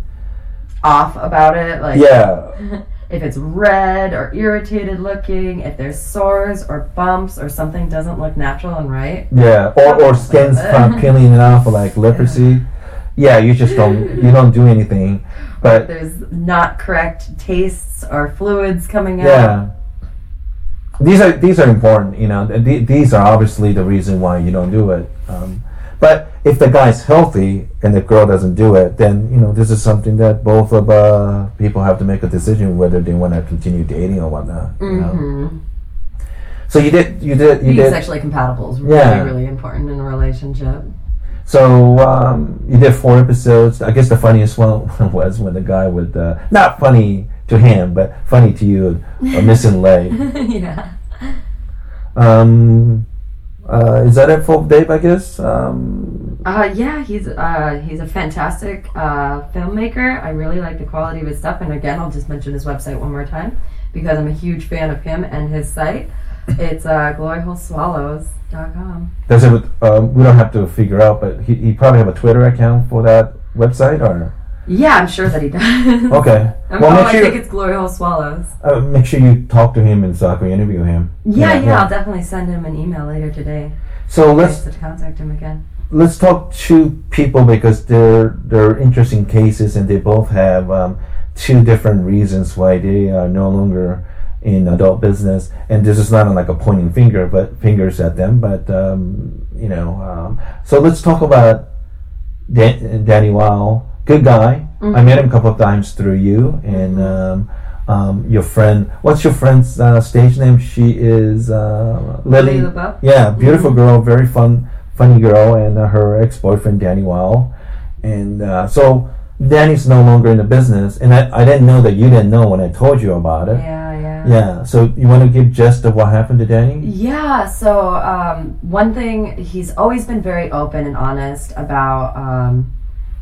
Off about it, like yeah, if it's red or irritated looking, if there's sores or bumps or something doesn't look natural and right. yeah, or or skin's from peeling off, like leprosy. Yeah, you just don't you don't do anything, but There's not correct tastes or fluids coming out. yeah. These are these are important, you know. th- These are obviously the reason why you don't do it. Um, but if the guy's healthy and the girl doesn't do it, then you know this is something that both of uh, people have to make a decision whether they want to continue dating or whatnot. You know? Mm-hmm. So you did you did you Being did sexually compatible is really, Yeah. really important in a relationship. so um, you did four episodes. I guess the funniest one was when the guy with uh, not funny to him, but funny to you, a missing leg. yeah. Um, uh, is that it for Dave? I guess. Um, Uh, yeah, he's uh, he's a fantastic uh, filmmaker. I really like the quality of his stuff. And again, I'll just mention his website one more time because I'm a huge fan of him and his site. It's uh, gloryholeswallows.com. does it? Um, we don't have to figure out, but he, he probably have a Twitter account for that website, or Yeah, I'm sure that he does. okay. Um, well, oh, make I think it's Glory Hole Swallows. uh, make sure you talk to him and I interview him. Yeah, yeah, I'll definitely send him an email later today. So Let's let's to contact him again. let's talk to people because they're they're interesting cases and they both have um, two different reasons why they are no longer in adult business. And this is not like a pointing finger, but fingers at them. But um, you know, um, so let's talk about Dan- Danny Wow. Good guy. I met him a couple of times through you and. Um, um, your friend, what's your friend's uh, stage name? She is uh, Lily. Lily? Yeah, beautiful girl, very fun, funny girl, and uh, her ex-boyfriend Danny Wow, and uh, so Danny's no longer in the business, and I, I didn't know that you didn't know when I told you about it. Yeah, yeah. Yeah, so you want to give gist of what happened to Danny? Yeah, so um, one thing, he's always been very open and honest about um,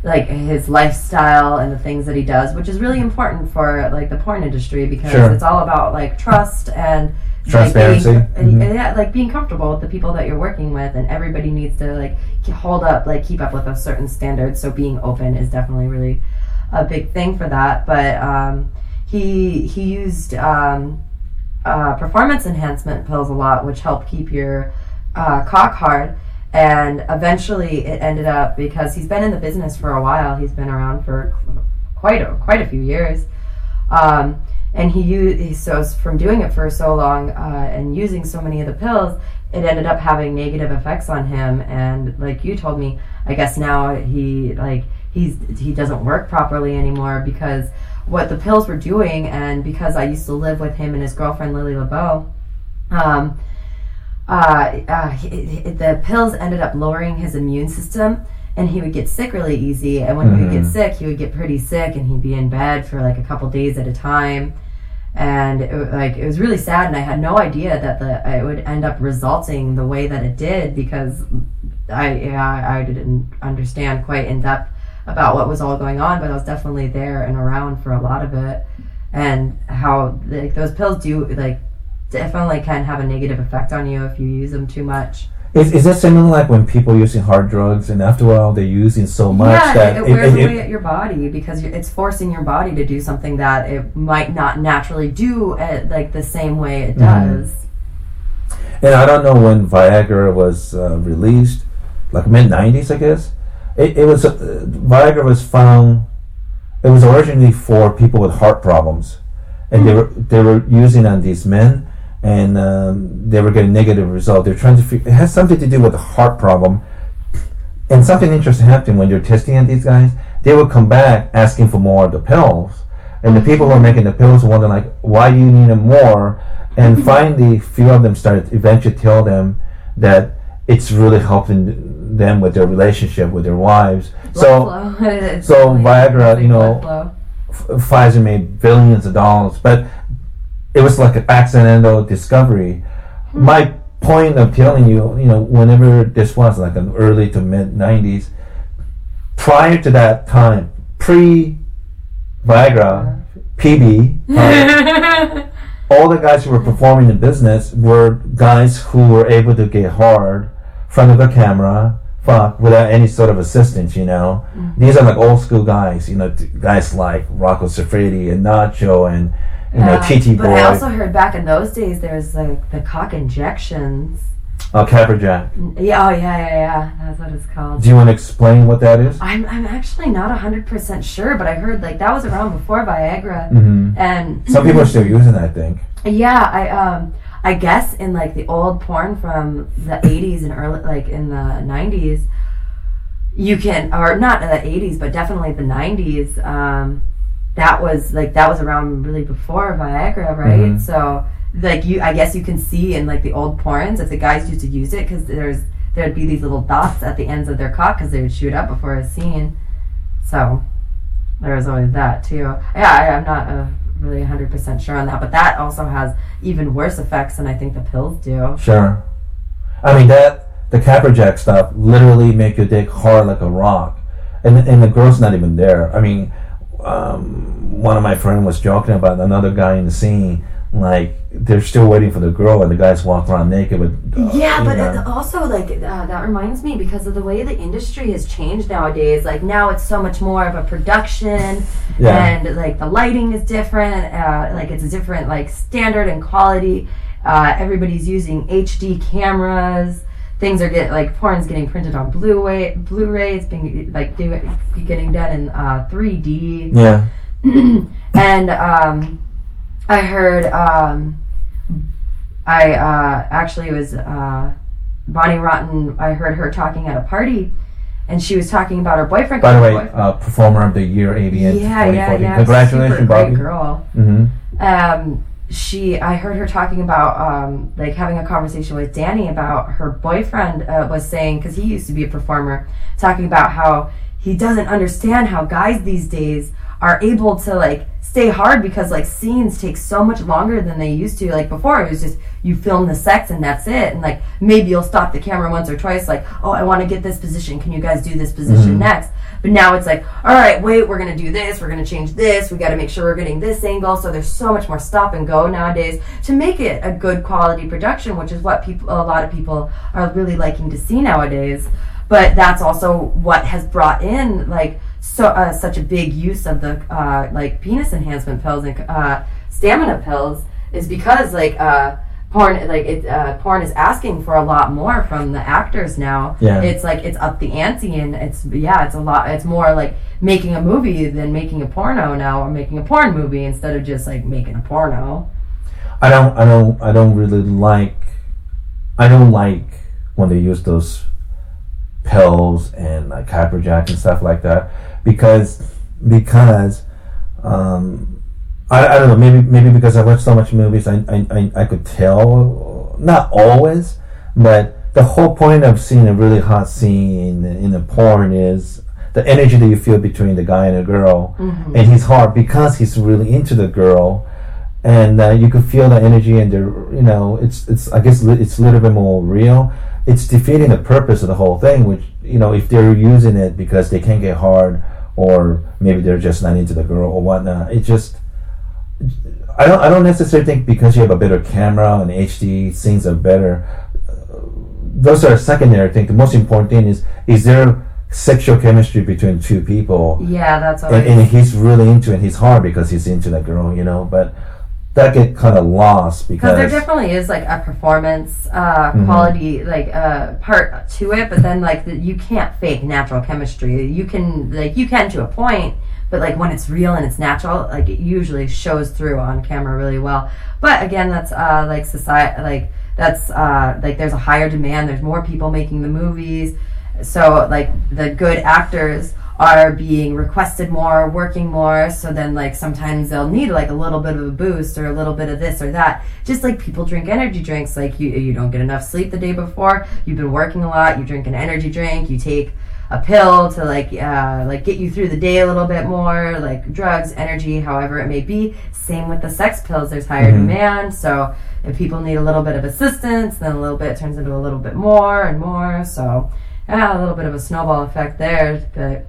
like his lifestyle and the things that he does, which is really important for like the porn industry because Sure. it's all about like trust and Transparency. Like, being, Mhm. and, yeah, like being comfortable with the people that you're working with, and everybody needs to like hold up, like keep up with a certain standard. So being open is definitely really a big thing for that. But um, he he used um, uh, performance enhancement pills a lot, which help keep your uh, cock hard. And eventually, it ended up because he's been in the business for a while. He's been around for quite a, quite a few years. Um, and he used so from doing it for so long uh, and using so many of the pills, it ended up having negative effects on him. And like you told me, I guess now he like he's he doesn't work properly anymore because what the pills were doing, and because I used to live with him and his girlfriend Lily LaBeau. Um, uh, uh, he, he- the pills ended up lowering his immune system and he would get sick really easy. And when he would get Mhm. sick he would get pretty sick and he'd be in bed for like a couple days at a time. And it, like it was really sad and i had no idea that the it would end up resulting the way that it did because i yeah, i didn't understand quite in depth about what was all going on but i was definitely there and around for a lot of it. And how like those pills do like definitely can have a negative effect on you if you use them too much. Is, is that similar like when people are using hard drugs and after a while they're using so much yeah, that it, it- wears it- away at your body because it's forcing your body to do something that it might not naturally do at like the same way it Mhm. does. And I don't know when Viagra was uh, released, like mid '90s, I guess. It, it was uh, Viagra was found. It was originally for people with heart problems, and they were they were using on these men, and um, they were getting negative results. They're trying to. Fig- it has something to do with the heart problem, and something interesting happened when you're testing on these guys. They would come back asking for more of the pills, and the people who are making the pills wonder like, why do you need them more? And finally, a few of them started eventually tell them that it's really helping them with their relationship with their wives. Blood so. So really Viagra, you know, blood flow. F- Pfizer made billions of dollars, but it was like an accidental discovery. Hmm. My point of telling you, you know, whenever this was like an early to mid '90s, prior to that time, pre Viagra, PB, all the guys who were performing in business were guys who were able to get hard front of the camera, fuck, without any sort of assistance, you know. Hmm. These are like old school guys, you know, guys like Rocco Siffredi and Nacho and, you know, Yeah, TT But I also heard back in those days there was like the cock injections. uh, Caverject. Yeah, oh yeah, yeah, yeah. That's what it's called. Do you want to explain what that is? I'm, I'm actually not hundred percent sure, but I heard like that was around before Viagra, hmm and Some people are still using that, I think. yeah, I um I guess in like the old porn from the '80s and early like in the '90s, you can or not the '80s, but definitely the '90s. Um, that was like that was around really before Viagra, right? Mhm. So like you, I guess you can see in like the old porns if the guys used to use it because there's there'd be these little dots at the ends of their cock because they would shoot up before a scene. So there was always that too. Yeah, I, I'm not uh, really 100% sure on that, but that also has even worse effects than I think the pills do. Sure. I mean that the Caverject stuff literally make your dick hard like a rock, and and the girl's not even there. I mean, um, one of my friend was joking about another guy in the scene. Like they're still waiting for the girl, and the guys walk around naked with. uh, Yeah, but know. also like uh, that reminds me because of the way the industry has changed nowadays. Like now it's so much more of a production, Yeah. and like the lighting is different. Uh, like it's a different like standard and quality. Uh, everybody's using HD cameras. Things are get like porn's getting printed on Blu-ray. Blu-ray. It's being like do, getting done in uh, 3D yeah. and um, I heard um, I uh, actually was uh, Bonnie Rotten. I heard her talking at a party, and she was talking about her boyfriend. By the way, uh, performer of the year, AVN yeah, yeah, yeah. Congratulations, Bobby. Great girl. hmm Um, she, I heard her talking about um, like having a conversation with Danny about her boyfriend uh, was saying because he used to be a performer, talking about how he doesn't understand how guys these days are able to like stay hard because like scenes take so much longer than they used to. Like before, it was just you film the sex and that's it, and like maybe you'll stop the camera once or twice, like oh I want to get this position, can you guys do this position mm-hmm. next? But now it's like all right, wait, we're gonna do this, we're gonna change this, we got to make sure we're getting this angle. So there's so much more stop and go nowadays to make it a good quality production, which is what people a lot of people are really liking to see nowadays. But that's also what has brought in like so uh, such a big use of the uh, like penis enhancement pills and uh, stamina pills is because like uh, porn like it uh, porn is asking for a lot more from the actors now. Yeah. It's like it's up the ante and it's yeah it's a lot it's more like making a movie than making a porno now or making a porn movie instead of just like making a porno. I don't, I don't, I don't really like. I don't like when they use those pills and like hyperjack and stuff like that because because um, I, I don't know maybe maybe because I watched so much movies I, I, I, could tell not always but the whole point of seeing a really hot scene in, in a porn is the energy that you feel between the guy and the girl and he's hard because he's really into the girl and uh, you could feel the energy and the you know it's it's I guess it's a little bit more real. It's defeating the purpose of the whole thing, which you know if they're using it because they can't get hard or maybe they're just not into the girl or whatnot. It just I don't I don't necessarily think because you have a better camera and HD scenes are better. uh, Those are secondary thing. The most important thing is is there sexual chemistry between two people Yeah, that's and, always and he's really into it. He's hard because he's into that girl, you know. But that get kind of lost Because there definitely is like a performance uh, Mhm. quality like uh, part to it, but then like the, you can't fake natural chemistry. You can like you can to a point, but like when it's real and it's natural, like it usually shows through on camera really well. But again, that's uh, like society like that's uh, like there's a higher demand. There's more people making the movies, so like the good actors are being requested more, working more. So then, like, sometimes they'll need like a little bit of a boost or a little bit of this or that. Just like people drink energy drinks, like you you don't get enough sleep the day before, you've been working a lot, you drink an energy drink, you take a pill to like uh, like get you through the day a little bit more, like drugs, energy, however it may be. Same with the sex pills. There's higher Mhm. demand, so if people need a little bit of assistance, then a little bit turns into a little bit more and more. So yeah, a little bit of a snowball effect there, but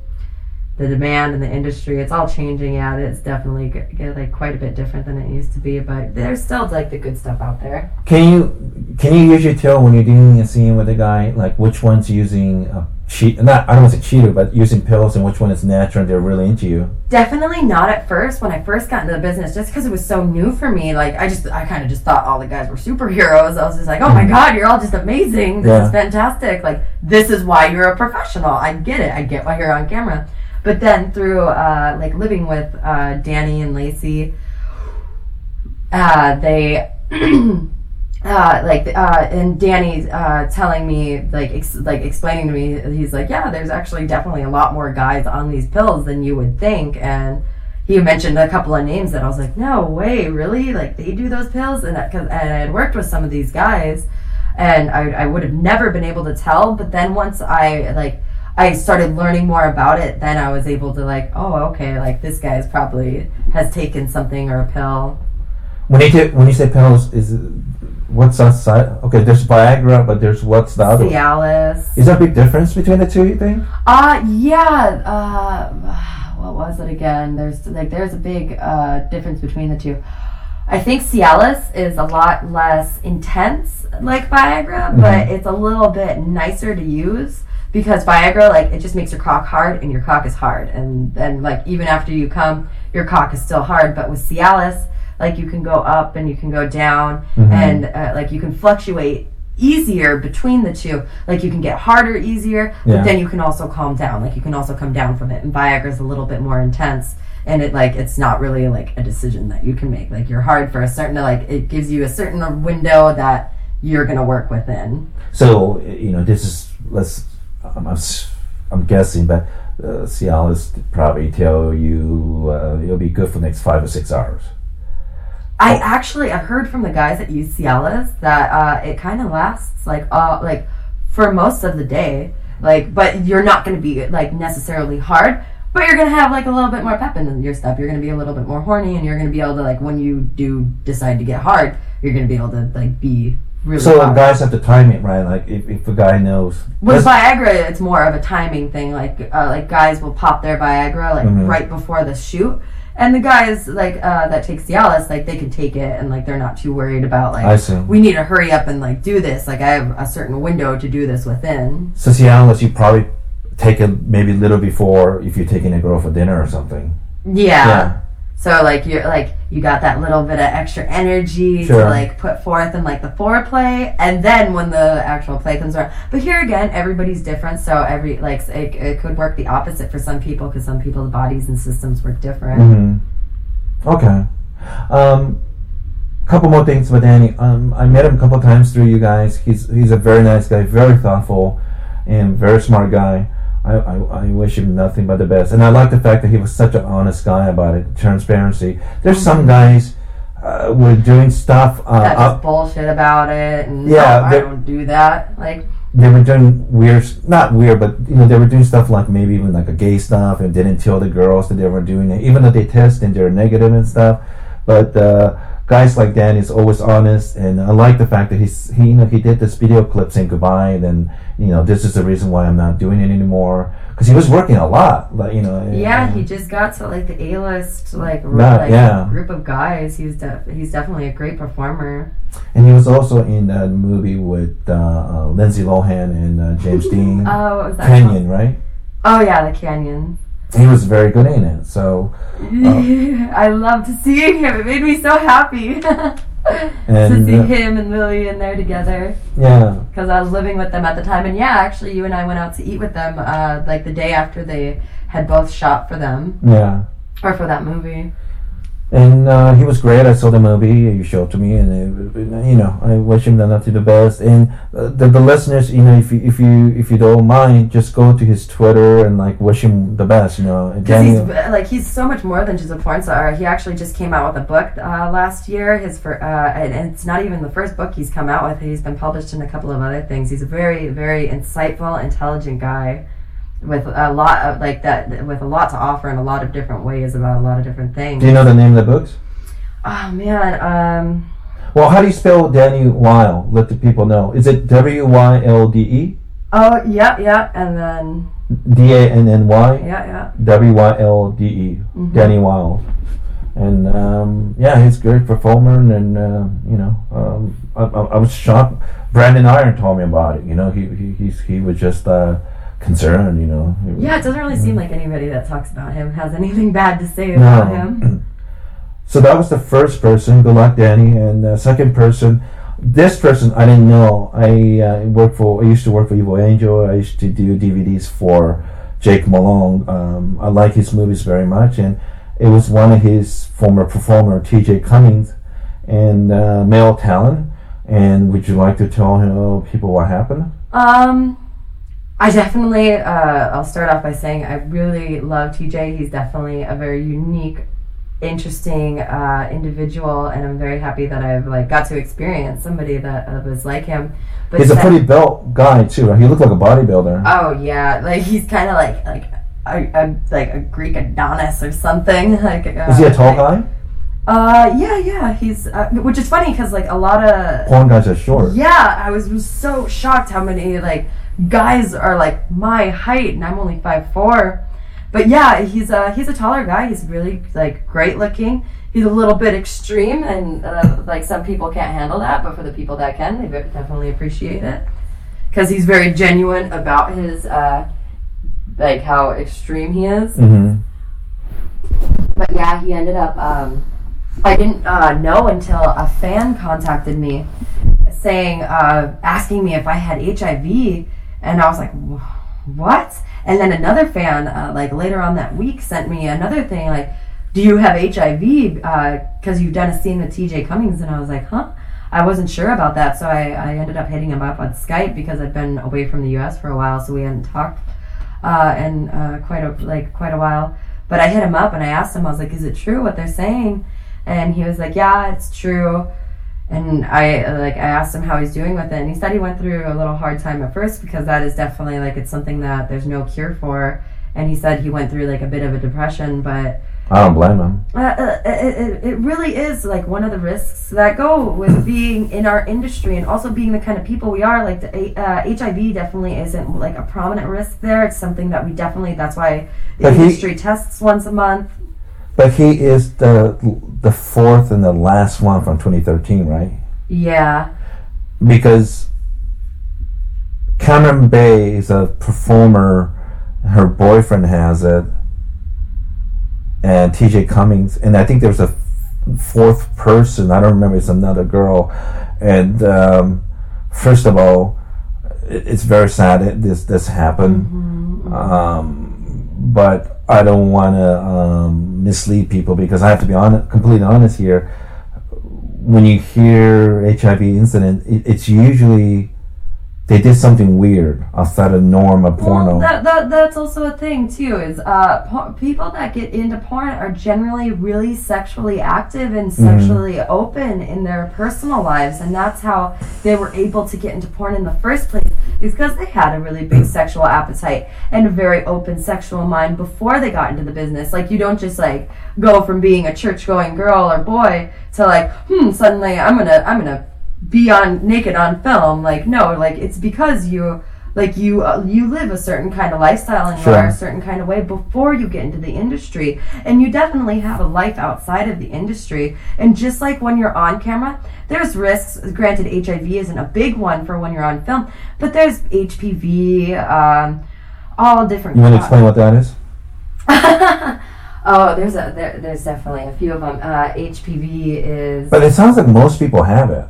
the demand in the industry, it's all changing. Yeah, it's definitely g- g- like quite a bit different than it used to be, but there's still like the good stuff out there. Can you can you usually tell when you're doing a scene with a guy like which one's using a cheat? Not I don't want to say cheater, but using pills, and which one is natural and they're really into you. Definitely not at first. When I first got into the business, just because it was so new for me, like I just, I kind of just thought all the guys were superheroes. I was just like, oh my mm-hmm. god, you're all just amazing. This Yeah. is fantastic. Like this is why you're a professional. I get it. I get why you're on camera. But then through uh, like living with uh, Danny and Lacey, uh, they. Uh, like uh, and Danny uh, telling me like ex- like explaining to me he's like yeah there's actually definitely a lot more guys on these pills than you would think. And he mentioned a couple of names that I was like no way really? Like they do those pills? And because and I had worked with some of these guys and I, I would have never been able to tell. But then once I like I started learning more about it then I was able to like oh okay like this guy's probably has taken something or a pill When you t- when you say pills, is it, what's that side? Okay, there's Viagra, but there's what's the other? Cialis Is there a big difference between the two? You think? Uh yeah. Uh, what was it again? There's like there's a big uh, difference between the two. I think Cialis is a lot less intense like Viagra, but it's a little bit nicer to use because Viagra like it just makes your cock hard and your cock is hard. And then like even after you come your cock is still hard. But with Cialis like you can go up and you can go down. And uh, like you can fluctuate easier between the two. Like you can get harder easier but then you can also calm down. Like you can also come down from it. And Viagra's a little bit more intense. And it like it's not really like a decision that you can make. Like you're hard for a certain like it gives you a certain window that you're gonna work within. So you know, this is let's. I'm, I'm, guessing, but uh, Cialis probably tell you uh, it'll be good for the next five or six hours. I actually I've heard from the guys that use Cialis that uh, it kind of lasts like uh like for most of the day. Like, but you're not going to be like necessarily hard, but you're going to have like a little bit more pep in your step. You're going to be a little bit more horny, and you're going to be able to like when you do decide to get hard, you're going to be able to like be really. So hard. guys have to time it right. Like if, if a guy knows. With Viagra, it's more of a timing thing. Like, uh, like guys will pop their Viagra like Mhm. right before the shoot, and the guys like uh, that take Cialis, like they can take it and like they're not too worried about like I see. we need to hurry up and like do this. Like I have a certain window to do this within. So Cialis, you probably take it maybe a little before if you're taking a girl for dinner or something. Yeah. So like you're like you got that little bit of extra energy Sure. to like put forth in like the foreplay, and then when the actual play comes around. But here again, everybody's different, so every like it, it could work the opposite for some people because some people's bodies and systems work different. hmm Okay. Um, couple more things about Danny. Um, I met him a couple times through you guys. He's he's a very nice guy, very thoughtful, and very smart guy. I, I, I wish him nothing but the best. And I like the fact that he was such an honest guy about it, transparency. There's some guys uh, were doing stuff. Uh, That up- just bullshit about it, and Yeah, no, I don't do that. Like they were doing weird, not weird, but you know they were doing stuff like maybe even like a gay stuff, and didn't tell the girls that they were doing it, even though they test and they're negative and stuff. But uh, guys like Dan is always honest, and I like the fact that he's he you know he did this video clip saying goodbye, and then you know this is the reason why I'm not doing it anymore because he was working a lot, like you know. yeah, and- he just got to like the A list like, r- like yeah. group of guys. He's def- he's definitely a great performer. and he was also in that movie with uh, uh, Lindsay Lohan and uh, James Deen, Oh, what was that? Canyon, right? Oh yeah, the canyon. He was very good in it, so. I loved seeing him. It made me so happy to see uh, him and Lily in there together Yeah, because I was living with them at the time. And yeah, actually, you and I went out to eat with them uh, like the day after they had both shot for them yeah. or for that movie. And uh, he was great. I saw the movie you showed to me, and it, you know, I wish him the nothing the best. And uh, the, the listeners, you know, if you if you if you don't mind, just go to his Twitter and like wish him the best. You know, Because he's Daniel. like he's so much more than just a porn star. He actually just came out with a book uh, last year. His for uh, and, and it's not even the first book he's come out with. He's been published in a couple of other things. He's a very very insightful, intelligent guy with a lot of like that with a lot to offer in a lot of different ways about a lot of different things. Do you know the name of the books? Oh man, um, Well, how do you spell Danny Wylde? Let the people know. Is it W Y L D E? oh yeah, yeah, and then D A N N Y? yeah, yeah. W Y L D E, Danny Wylde, and um, yeah, he's a great performer, and uh, you know, um, I, I, I was shocked. Brandon Iron told me about it. You know, he he he's, he was just uh, concerned. You know, was- Yeah, it doesn't really seem like anybody that talks about him has anything bad to say about him. So that was the first person. Good luck, Danny. And the second person, this person I didn't know. I uh, worked for. I used to work for Evil Angel. I used to do DVDs for Jake Malone. Um, I like his movies very much, and it was one of his former performer, T.J. Cummings, and uh, male talent. And would you like to tell him, people what happened? Um, I definitely. Uh, I'll start off by saying I really love TJ. He's definitely a very unique, interesting uh, individual, and I'm very happy that I've like got to experience somebody that uh, was like him. But He's a pretty built guy too. Right? He looked like a bodybuilder. Oh yeah, like he's kind of like like a, a like a Greek Adonis or something. Like uh, Is he a tall guy? Uh, yeah, yeah. He's uh, which is funny because like a lot of Porn guys are short. Yeah, I was, was so shocked how many like guys are like my height, and I'm only five four. But yeah, he's a he's a taller guy. He's really like great looking. He's a little bit extreme, and uh, like some people can't handle that, but for the people that can, they definitely appreciate it because he's very genuine about his uh, like how extreme he is. hmm But yeah, he ended up. Um, I didn't uh, know until a fan contacted me, saying, uh, asking me if I had HIV, and I was like, "What?" And then another fan, uh, like later on that week, sent me another thing like, "Do you have HIV?" Because you've done a scene with T.J. Cummings, and I was like, "Huh." I wasn't sure about that, so I, I ended up hitting him up on Skype because I'd been away from the U.S. for a while, so we hadn't talked uh, and uh, quite a like quite a while. But I hit him up and I asked him, I was like, "Is it true what they're saying?" And he was like, "Yeah, it's true." And I uh, like I asked him how he's doing with it, and he said he went through a little hard time at first because that is definitely like it's something that there's no cure for. And he said he went through like a bit of a depression, but I don't blame him. uh, uh, it, it, it really is like one of the risks that go with being in our industry and also being the kind of people we are. Like the uh, HIV definitely isn't like a prominent risk there. It's something that we definitely. That's why the But he- industry tests once a month. But he is the the fourth and the last one from 2013, right? Yeah, Because Cameron Bay is a performer. Her boyfriend has it, and T.J. Cummings, and I think there's a fourth person. I don't remember. It's another girl, and um, first of all, it's very sad that this this happened. Um, but I don't want to um, mislead people because I have to be honest, completely honest here. When you hear HIV incident, it, it's usually they did something weird outside of norm of porno. Well, that, that, that's also a thing too. Is uh, people that get into porn are generally really sexually active and sexually open in their personal lives, and that's how they were able to get into porn in the first place. Is because they had a really big sexual appetite and a very open sexual mind before they got into the business. Like you don't just like go from being a church going girl or boy to like, hmm, suddenly I'm gonna I'm gonna be on naked on film like no like it's because you like you uh, you live a certain kind of lifestyle and Sure. you are a certain kind of way before you get into the industry and you definitely have a life outside of the industry and just like when you're on camera there's risks granted hiv isn't a big one for when you're on film but there's hpv um, all different you want to explain what that is? oh there's a there, there's definitely a few of them uh, hpv is But it sounds like most people have it.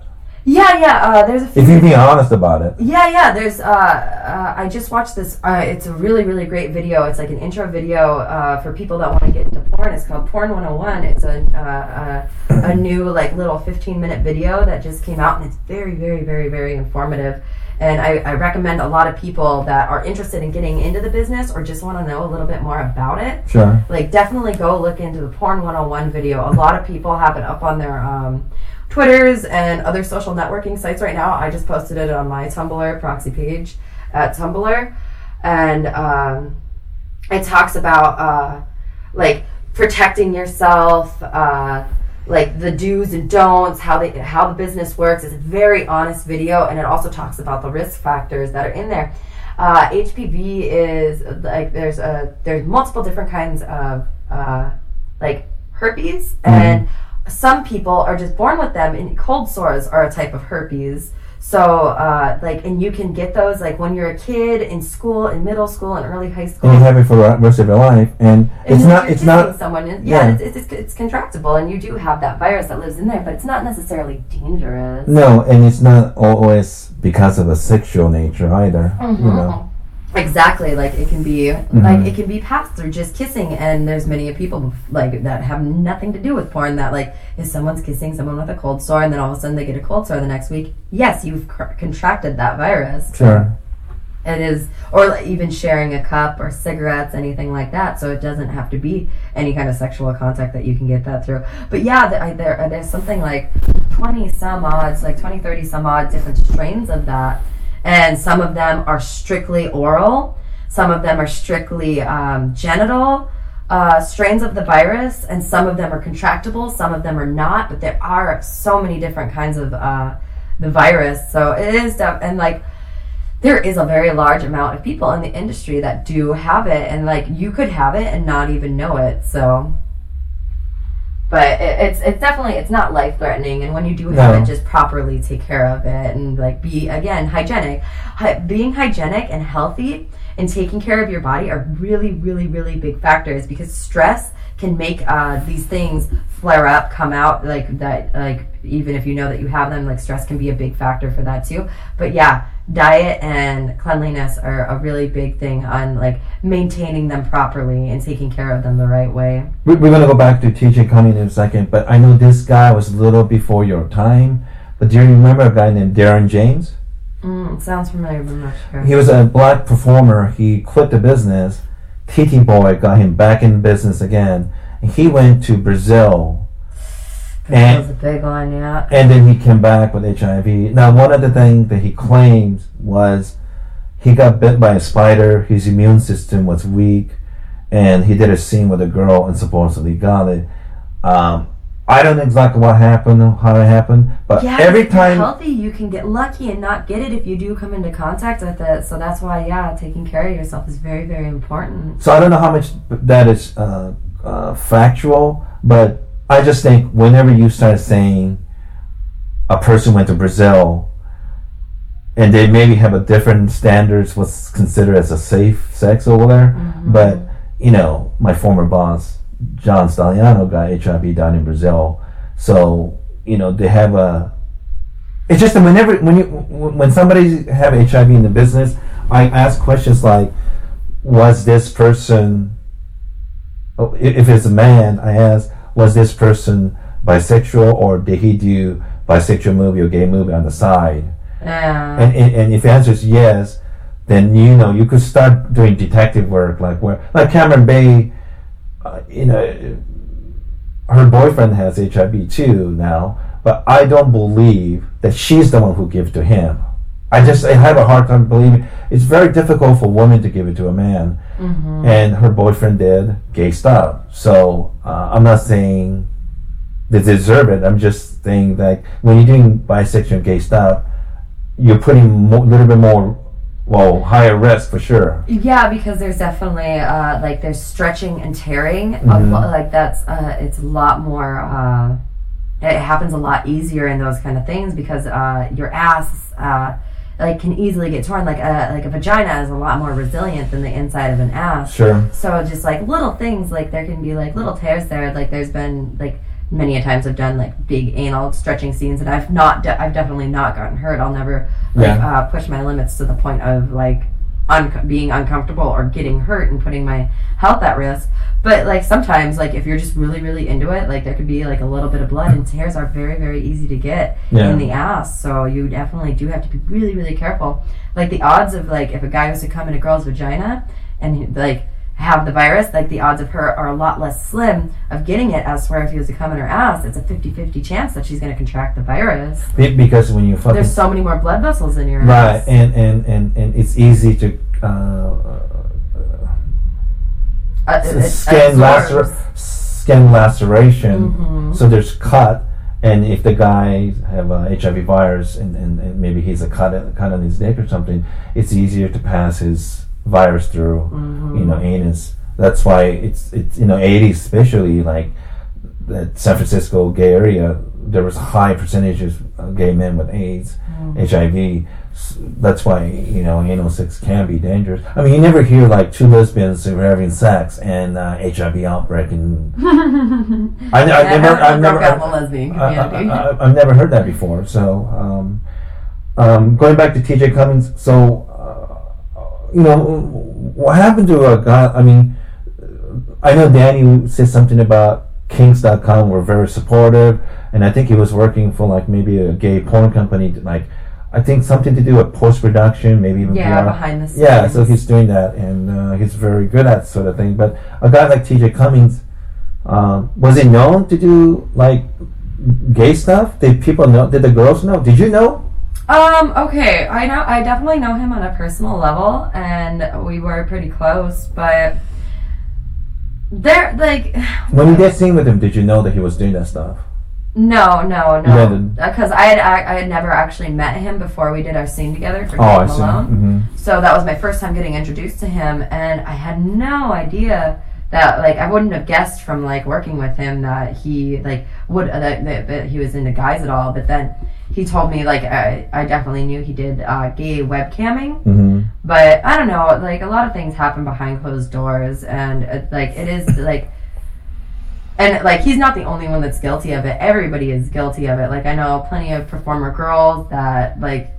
Yeah, yeah. Uh, there's a few. If you be honest about it. Yeah, yeah. There's. Uh, uh, I just watched this. Uh, it's a really, really great video. It's like an intro video uh, for people that want to get into porn. It's called Porn 101. It's a uh, uh, a new like little 15 minute video that just came out, and it's very, very, very, very informative. And I, I recommend a lot of people that are interested in getting into the business or just want to know a little bit more about it. Sure. Like, definitely go look into the Porn 101 video. A lot of people have it up on their um, Twitters and other social networking sites right now. I just posted it on my Tumblr Proxy Paige at Tumblr, and um, it talks about uh, like protecting yourself, uh, like the do's and don'ts, how they how the business works. It's a very honest video, and it also talks about the risk factors that are in there. Uh, HPV is like there's a there's multiple different kinds of uh, like herpes and some people are just born with them and cold sores are a type of herpes so uh, like and you can get those like when you're a kid in school in middle school and early high school And you have it for the rest of your life, and and it's not. It's not. someone yeah, yeah. It's, it's, it's contractable and you do have that virus that lives in there but it's not necessarily dangerous No, and it's not always because of a sexual nature either. Mm-hmm. You know. Exactly, like it can be Mm-hmm. like it can be passed through just kissing, and there's many people like that have nothing to do with porn. That like if someone's kissing someone with a cold sore, and then all of a sudden they get a cold sore the next week, yes, you've cr- contracted that virus. Sure. It is, or like, even sharing a cup or cigarettes, anything like that. So it doesn't have to be any kind of sexual contact that you can get that through. But yeah, I, there there's something like 20 some odds, like 20, 30 some odd different strains of that, and some of them are strictly oral, some of them are strictly um, genital. Uh, strains of the virus, and some of them are contractable, some of them are not. But there are so many different kinds of uh, the virus, so it is def- and like there is a very large amount of people in the industry that do have it. And like you could have it and not even know it. So but it, it's it's definitely it's not life threatening and when you do have No. it just properly take care of it and like be again hygienic Hy- being hygienic and healthy and taking care of your body are really really really big factors because stress can make uh, these things flare up come out like that like even if you know that you have them like stress can be a big factor for that too but yeah diet and cleanliness are a really big thing on like maintaining them properly and taking care of them the right way We- We're gonna go back to TJ coming in a second, but I know this guy was a little before your time. But do you remember a guy named Darren James? mm, sounds familiar but i'm not sure He was a black performer. He quit the business. TT Boy got him back in business again. And he went to Brazil. That was And, a big one yeah and then he came back with HIV. Now, one of the things that he claims was he got bit by a spider. His immune system was weak. And he did a scene with a girl and supposedly got it. Um, I don't know exactly what happened, how it happened, but yeah, every time healthy, you can get lucky and not get it if you do come into contact with it. So that's why, yeah, taking care of yourself is very, very important. So I don't know how much that is uh, uh, factual, but I just think whenever you start saying a person went to Brazil and they maybe have a different standards what's considered as a safe sex over there, mm-hmm. but you know, my former boss John Stagliano got HIV down in Brazil, so you know they have a. It's just that whenever when you when somebody have HIV in the business, I ask questions like, was this person if it's a man i ask was this person bisexual or did he do bisexual movie or gay movie on the side Yeah. and, and, and if the answer is yes then you know you could start doing detective work like where like cameron bay uh, you know her boyfriend has hiv too now but i don't believe that she's the one who gave to him I just I have a hard time believing. It's very difficult for a woman to give it to a man, and her boyfriend did gay stuff. So uh, I'm not saying they deserve it. I'm just saying that when you're doing bisexual and gay stuff, you're putting a little bit more, well, higher risk for sure. Yeah, because there's definitely uh, like there's stretching and tearing. Of, Mhm. like that's uh, it's a lot more. Uh, it happens a lot easier in those kind of things because uh, your ass uh, like can easily get torn. Like a like a vagina is a lot more resilient than the inside of an ass. Sure. So just like little things, like there can be like little tears there. Like there's been like many a times I've done like big anal stretching scenes, and I've not, de- I've definitely not gotten hurt. I'll never like Yeah. uh, push my limits to the point of like un- being uncomfortable or getting hurt and putting my health at risk. But like sometimes, like if you're just really, really into it, like there could be like a little bit of blood, and tears are very, very easy to get Yeah. in the ass. So you definitely do have to be really, really careful. Like the odds of like if a guy was to come in a girl's vagina and like have the virus, like the odds of her are a lot less slim of getting it as where if he was to come in her ass, it's a 50-50 chance that she's going to contract the virus. Be- because when you fucking There's so many more blood vessels in your right, ass. and, and, and, and it's easy to uh, Uh, it- it skin absorbs. lacer- skin laceration. Mhm. So there's cut, and if the guy have a HIV virus and, and, and maybe he's a cut cut on his dick or something, it's easier to pass his virus through, you know, anus. That's why it's it's you know 80s especially like that San Francisco gay area there was a high percentages of gay men with AIDS, HIV. That's why you know anal sex can be dangerous. I mean, you never hear like two lesbians who are having sex and uh, HIV outbreak and I, I, I never, haven't I've never, broke out the I, community. I, have never heard that before. So, um, um, going back to T.J. Cummings, so uh, you know, what happened to a guy? I mean, I know Danny said something about Kink.com were very supportive, and I think he was working for like maybe a gay porn company, like. I think something to do with post production, maybe even Yeah, PR. behind the scenes. Yeah, so he's doing that, and uh, he's very good at sort of thing. But a guy like T.J. Cummings, um, was he known to do like gay stuff? Did people know? Did the girls know? Did you know? Um, okay, I know I definitely know him on a personal level and we were pretty close, but there like When you did sing with him, did you know that he was doing that stuff? no, no, no. Because I had I, I had never actually met him before we did our scene together for Oh, I Jake see. Malone. hmm So that was my first time getting introduced to him, and I had no idea that like I wouldn't have guessed from like working with him that he like would uh, that, that, that he was into guys at all. But then he told me like I, I definitely knew he did uh, gay webcamming, hmm but I don't know like a lot of things happen behind closed doors, and uh, like it is like. And like he's not the only one that's guilty of it. Everybody is guilty of it. Like I know plenty of performer girls that like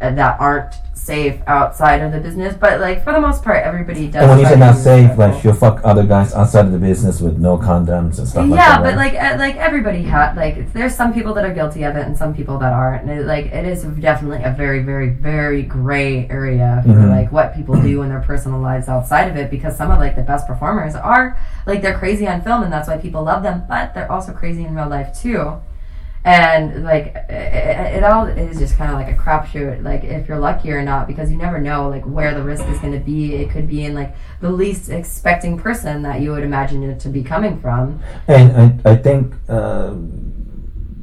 that aren't safe outside of the business, but like for the most part, everybody does. And when you say not safe, like she'll fuck other guys outside of the business with no condoms and stuff like yeah, that. but right? like uh, like everybody had like there's some people that are guilty of it and some people that aren't. And it, like it is definitely a very very very gray area for Mhm. like what people do in their personal lives outside of it because some of like the best performers are like they're crazy on film and that's why people love them, but they're also crazy in real life too. And like it, it, all is just kind of like a crapshoot. Like if you're lucky or not, because you never know like where the risk is going to be. It could be in like the least expecting person that you would imagine it to be coming from. And I, I think uh,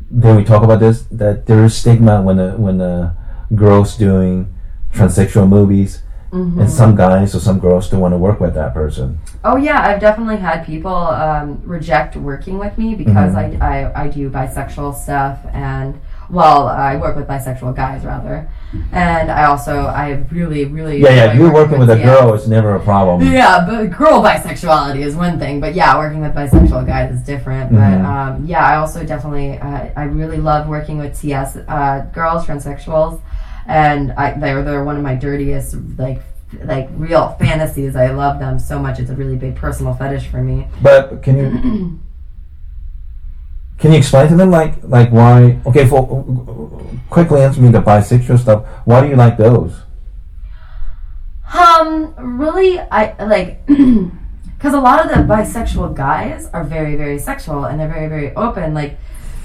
then we talk about this that there is stigma when a when a girls doing transsexual movies, Mm-hmm. and some guys or some girls don't want to work with that person. Oh yeah, I've definitely had people um, reject working with me because I, I I do bisexual stuff and well I work with bisexual guys rather, and I also I really really Yeah, yeah. enjoy You working with a TS. girl is never a problem. Yeah, but girl bisexuality is one thing, but yeah, working with bisexual guys is different. But Mhm. um, yeah, I also definitely uh, I really love working with TS uh, girls, transsexuals, and I they're they're one of my dirtiest like like real fantasies. I love them so much. It's a really big personal fetish for me. But can you can you explain to them like like why? Okay, for quickly answer me the bisexual stuff. Why do you like those? Um, really, I like because a lot of the bisexual guys are very, very sexual and they're very, very open. Like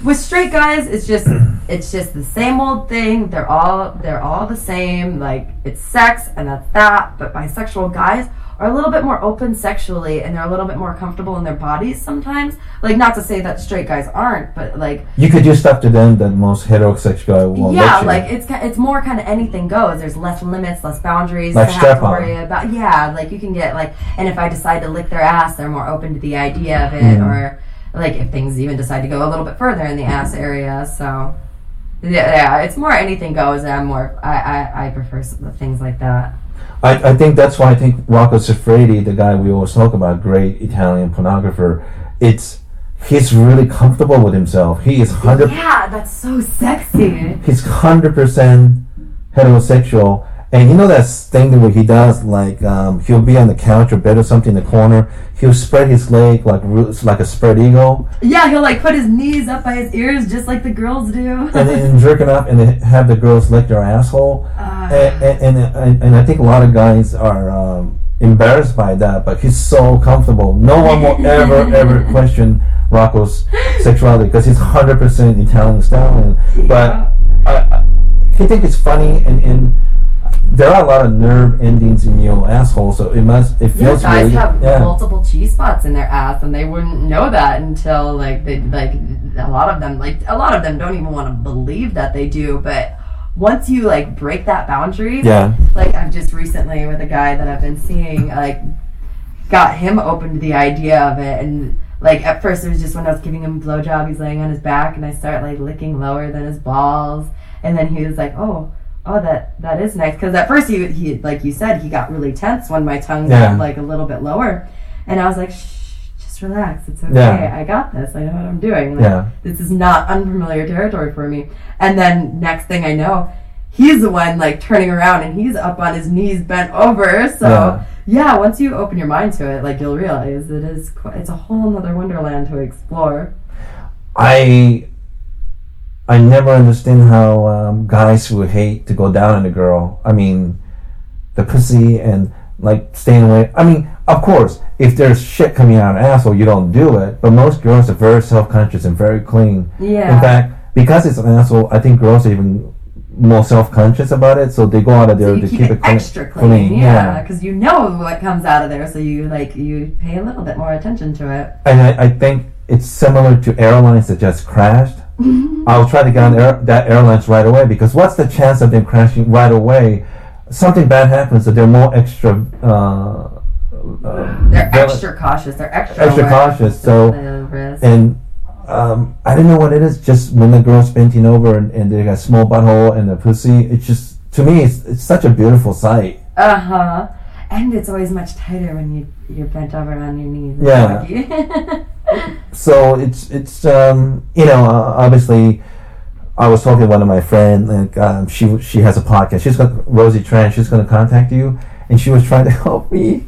with straight guys, it's just it's just the same old thing. They're all they're all the same. Like it's sex and that's that. But bisexual guys are a little bit more open sexually and they're a little bit more comfortable in their bodies sometimes. Like not to say that straight guys aren't, but like You could do stuff to them that most heterosexual guy won't yeah, like it's it's more kind of anything goes. There's less limits, less boundaries Like to have to on. worry about. Yeah, like you can get like, and if I decide to lick their ass, they're more open to the idea of it, Mhm. or like if things even decide to go a little bit further in the ass area. So yeah, yeah it's more anything goes. And I'm more I I, I prefer things like that. I, I think that's why I think Rocco Siffredi, the guy we always talk about, great Italian pornographer, it's he's really comfortable with himself. He is hundred. Yeah, that's so sexy. He's hundred percent heterosexual. And you know that thing where he does like um, he'll be on the couch or bed or something in the corner. He'll spread his leg like like a spread eagle, Yeah, he'll like put his knees up by his ears just like the girls do. and then jerking up and then have the girls lick their asshole. Ah. and, and, and, and I think a lot of guys are um, embarrassed by that, but he's so comfortable. No one will ever, ever question Rocco's sexuality because he's 100% Italian style. And, But I, I, I think it's funny, and, and there are a lot of nerve endings in your asshole, so it must, it feels. Yeah, guys really, have yeah. multiple cheese spots in their ass, and they wouldn't know that until like they like a lot of them like a lot of them don't even want to believe that they do. But once you like break that boundary, Yeah. like I've just recently with a guy that I've been seeing, like got him open to the idea of it, and like at first it was just when I was giving him a blowjob, he's laying on his back, and I start like licking lower than his balls, and then he was like, oh. Oh, that that is nice. Because at first he he like you said he got really tense when my tongue Yeah. got like a little bit lower, and I was like, Shh, just relax. It's okay. Yeah. I got this. I know what I'm doing. Like, Yeah. This is not unfamiliar territory for me. And then next thing I know, he's the one like turning around and he's up on his knees, bent over. So Yeah. yeah, once you open your mind to it, like you'll realize it is it's a whole nother wonderland to explore. I I never understand how um, guys who hate to go down on a girl. I mean, the pussy and like staying away. I mean, of course, if there's shit coming out of an asshole, you don't do it. But most girls are very self conscious and very clean. Yeah. In fact, because it's an asshole, I think girls are even more self conscious about it, so they go out of there So you to keep, keep, it clean. extra clean, yeah, because you know what comes out of there, so you like you pay a little bit more attention to it. And I, I think it's similar to airlines that just crashed. I'll try to get on air, that airlines right away because what's the chance of them crashing right away? Something bad happens, so they're more extra. Uh, uh, They're extra cautious. They're extra extra cautious. So of the risk. and um, I don't know what it is. Just when the girl's bending over and, and they got small butthole and the pussy, it's just to me, it's, it's such a beautiful sight. Uh huh. And it's always much tighter when you you're bent over on your knees. Yeah. So it's it's um you know uh, obviously I was talking to one of my friends like um, she she has a podcast she's got Rosie Tran she's going to contact you and she was trying to help me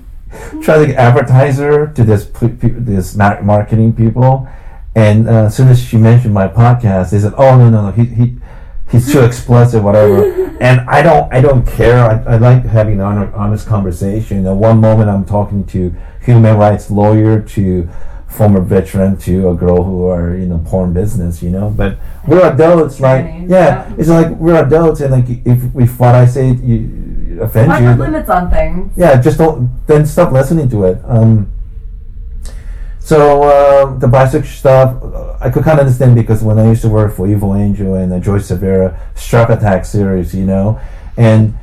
try to get advertiser to this this marketing people and uh, as soon as she mentioned my podcast they said oh no no no he he he's too explicit whatever and I don't I don't care I, I like having an honest conversation at one moment I'm talking to human rights lawyer to former veteran to a girl who are in the porn business, you know. But we're adults, like yeah, it's like we're adults, and like if if what I say you offends Why you, limits on things? yeah, just don't then stop listening to it. Um, so uh, the bisexual stuff, uh, I could kind of understand because when I used to work for Evil Angel and the Joey Silvera Shark Attack series, you know, and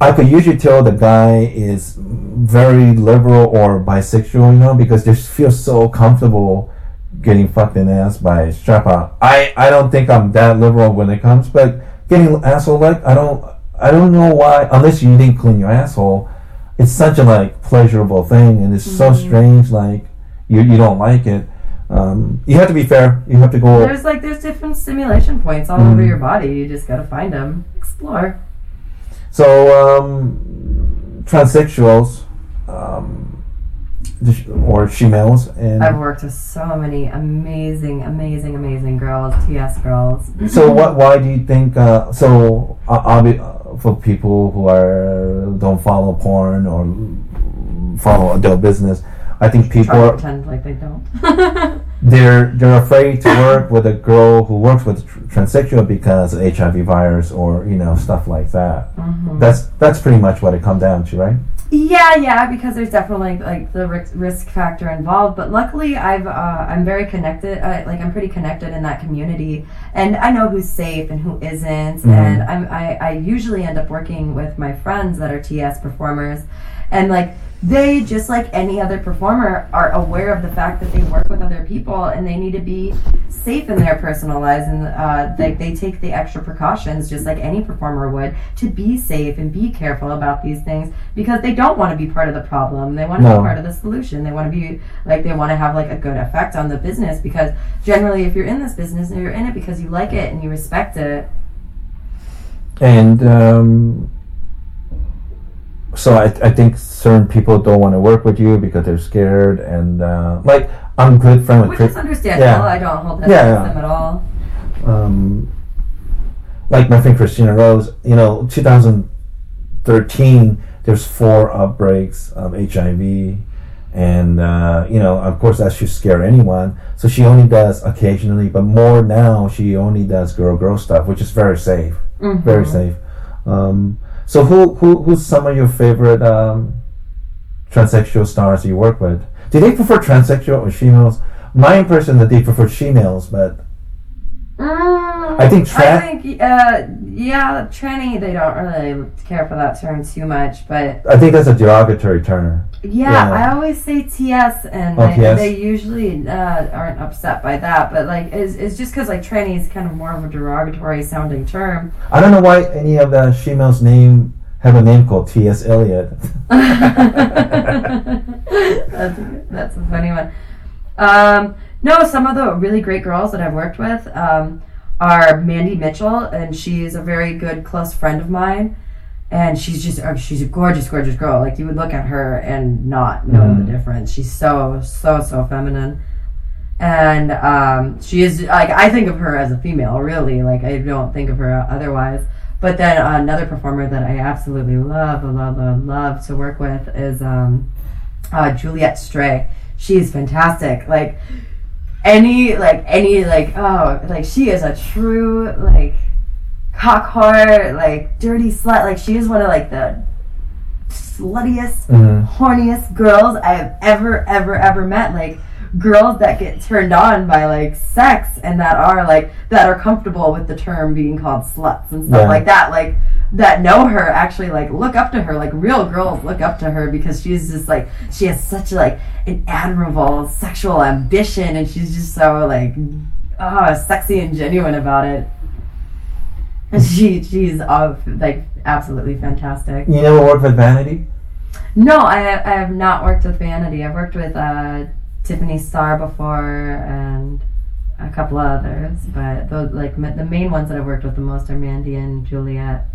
I could usually tell the guy is very liberal or bisexual, you know, because they feel so comfortable getting fucked in the ass by strap out. I, I don't think I'm that liberal when it comes, but getting asshole like I don't I don't know why unless you didn't clean your asshole. It's such a like pleasurable thing, and it's so strange. Like you you don't like it. Um, you have to be fair. You have to go. There's like there's different stimulation points all Mm. over your body. You just gotta find them, explore. So, um, transsexuals, um, or females, and I've worked with so many amazing, amazing, amazing girls, TS girls. so what? Why do you think? Uh, so, uh, obvi- uh, for people who are don't follow porn or follow adult business, I think people are pretend like they don't. they're they're afraid to work with a girl who works with tr- transsexual because of HIV virus or you know stuff like that. Mm-hmm. That's that's pretty much what it comes down to, right? Yeah, yeah, because there's definitely like the risk, risk factor involved. But luckily, I've uh, I'm very connected. Uh, like I'm pretty connected in that community, and I know who's safe and who isn't. Mhm. And I'm, I I usually end up working with my friends that are TS performers, and like they just like any other performer are aware of the fact that they work with other people and they need to be safe in their personal lives. And uh, like they take the extra precautions just like any performer would to be safe and be careful about these things because they don't want to be part of the problem. They want to No. be part of the solution. They want to be like they want to have like a good effect on the business because generally if you're in this business and you're in it because you like it and you respect it. And um, so I, I think certain people don't want to work with you because they're scared and uh, like I'm good friend with which Chris. is understandable Yeah. i don't hold that Yeah, against yeah. them at all um, like my friend Kristina Rose, you know, 2013, there's four outbreaks of HIV, and uh, you know, of course, that should scare anyone. So she only does occasionally, but more now, she only does girl girl stuff, which is very safe, very safe. Um, so, who, who who's some of your favorite um, transsexual stars you work with? Do they prefer transsexual or females? My impression that they prefer females, but I think I think, uh, yeah, tranny, they don't really care for that term too much, but I think that's a derogatory term. yeah, Yeah. I always say TS, and Oh, they, TS? they usually uh, aren't upset by that, but like, it's, it's just because like tranny is kind of more of a derogatory sounding term. I don't know why any of the females name have a name called T.S. Eliot. that's, a, that's a funny one. Um, no, some of the really great girls that I've worked with um, are Mandy Mitchell, and she's a very good close friend of mine. And she's just uh, she's a gorgeous, gorgeous girl. Like you would look at her and not know the difference. She's so, so, so feminine. And um, she is like I think of her as a female, really. Like I don't think of her otherwise. But then another performer that I absolutely love, love, love, love to work with is um, uh, Juliet Stray. She's fantastic. Like any, like any, like oh, like she is a true like cock whore, like dirty slut. Like she is one of like the sluttiest, Mhm. horniest girls I have ever, ever, ever met. Like girls that get turned on by like sex and that are like that are comfortable with the term being called sluts and stuff Yeah. like that. Like that know her actually like look up to her like real girls look up to her because she's just like she has such like an admirable sexual ambition and she's just so like oh sexy and genuine about it and she she's uh, like absolutely fantastic You never worked with Vanity? no I, I have not worked with vanity i've worked with uh, tiffany starr before and a couple of others but those like ma- the main ones that i've worked with the most are mandy and juliet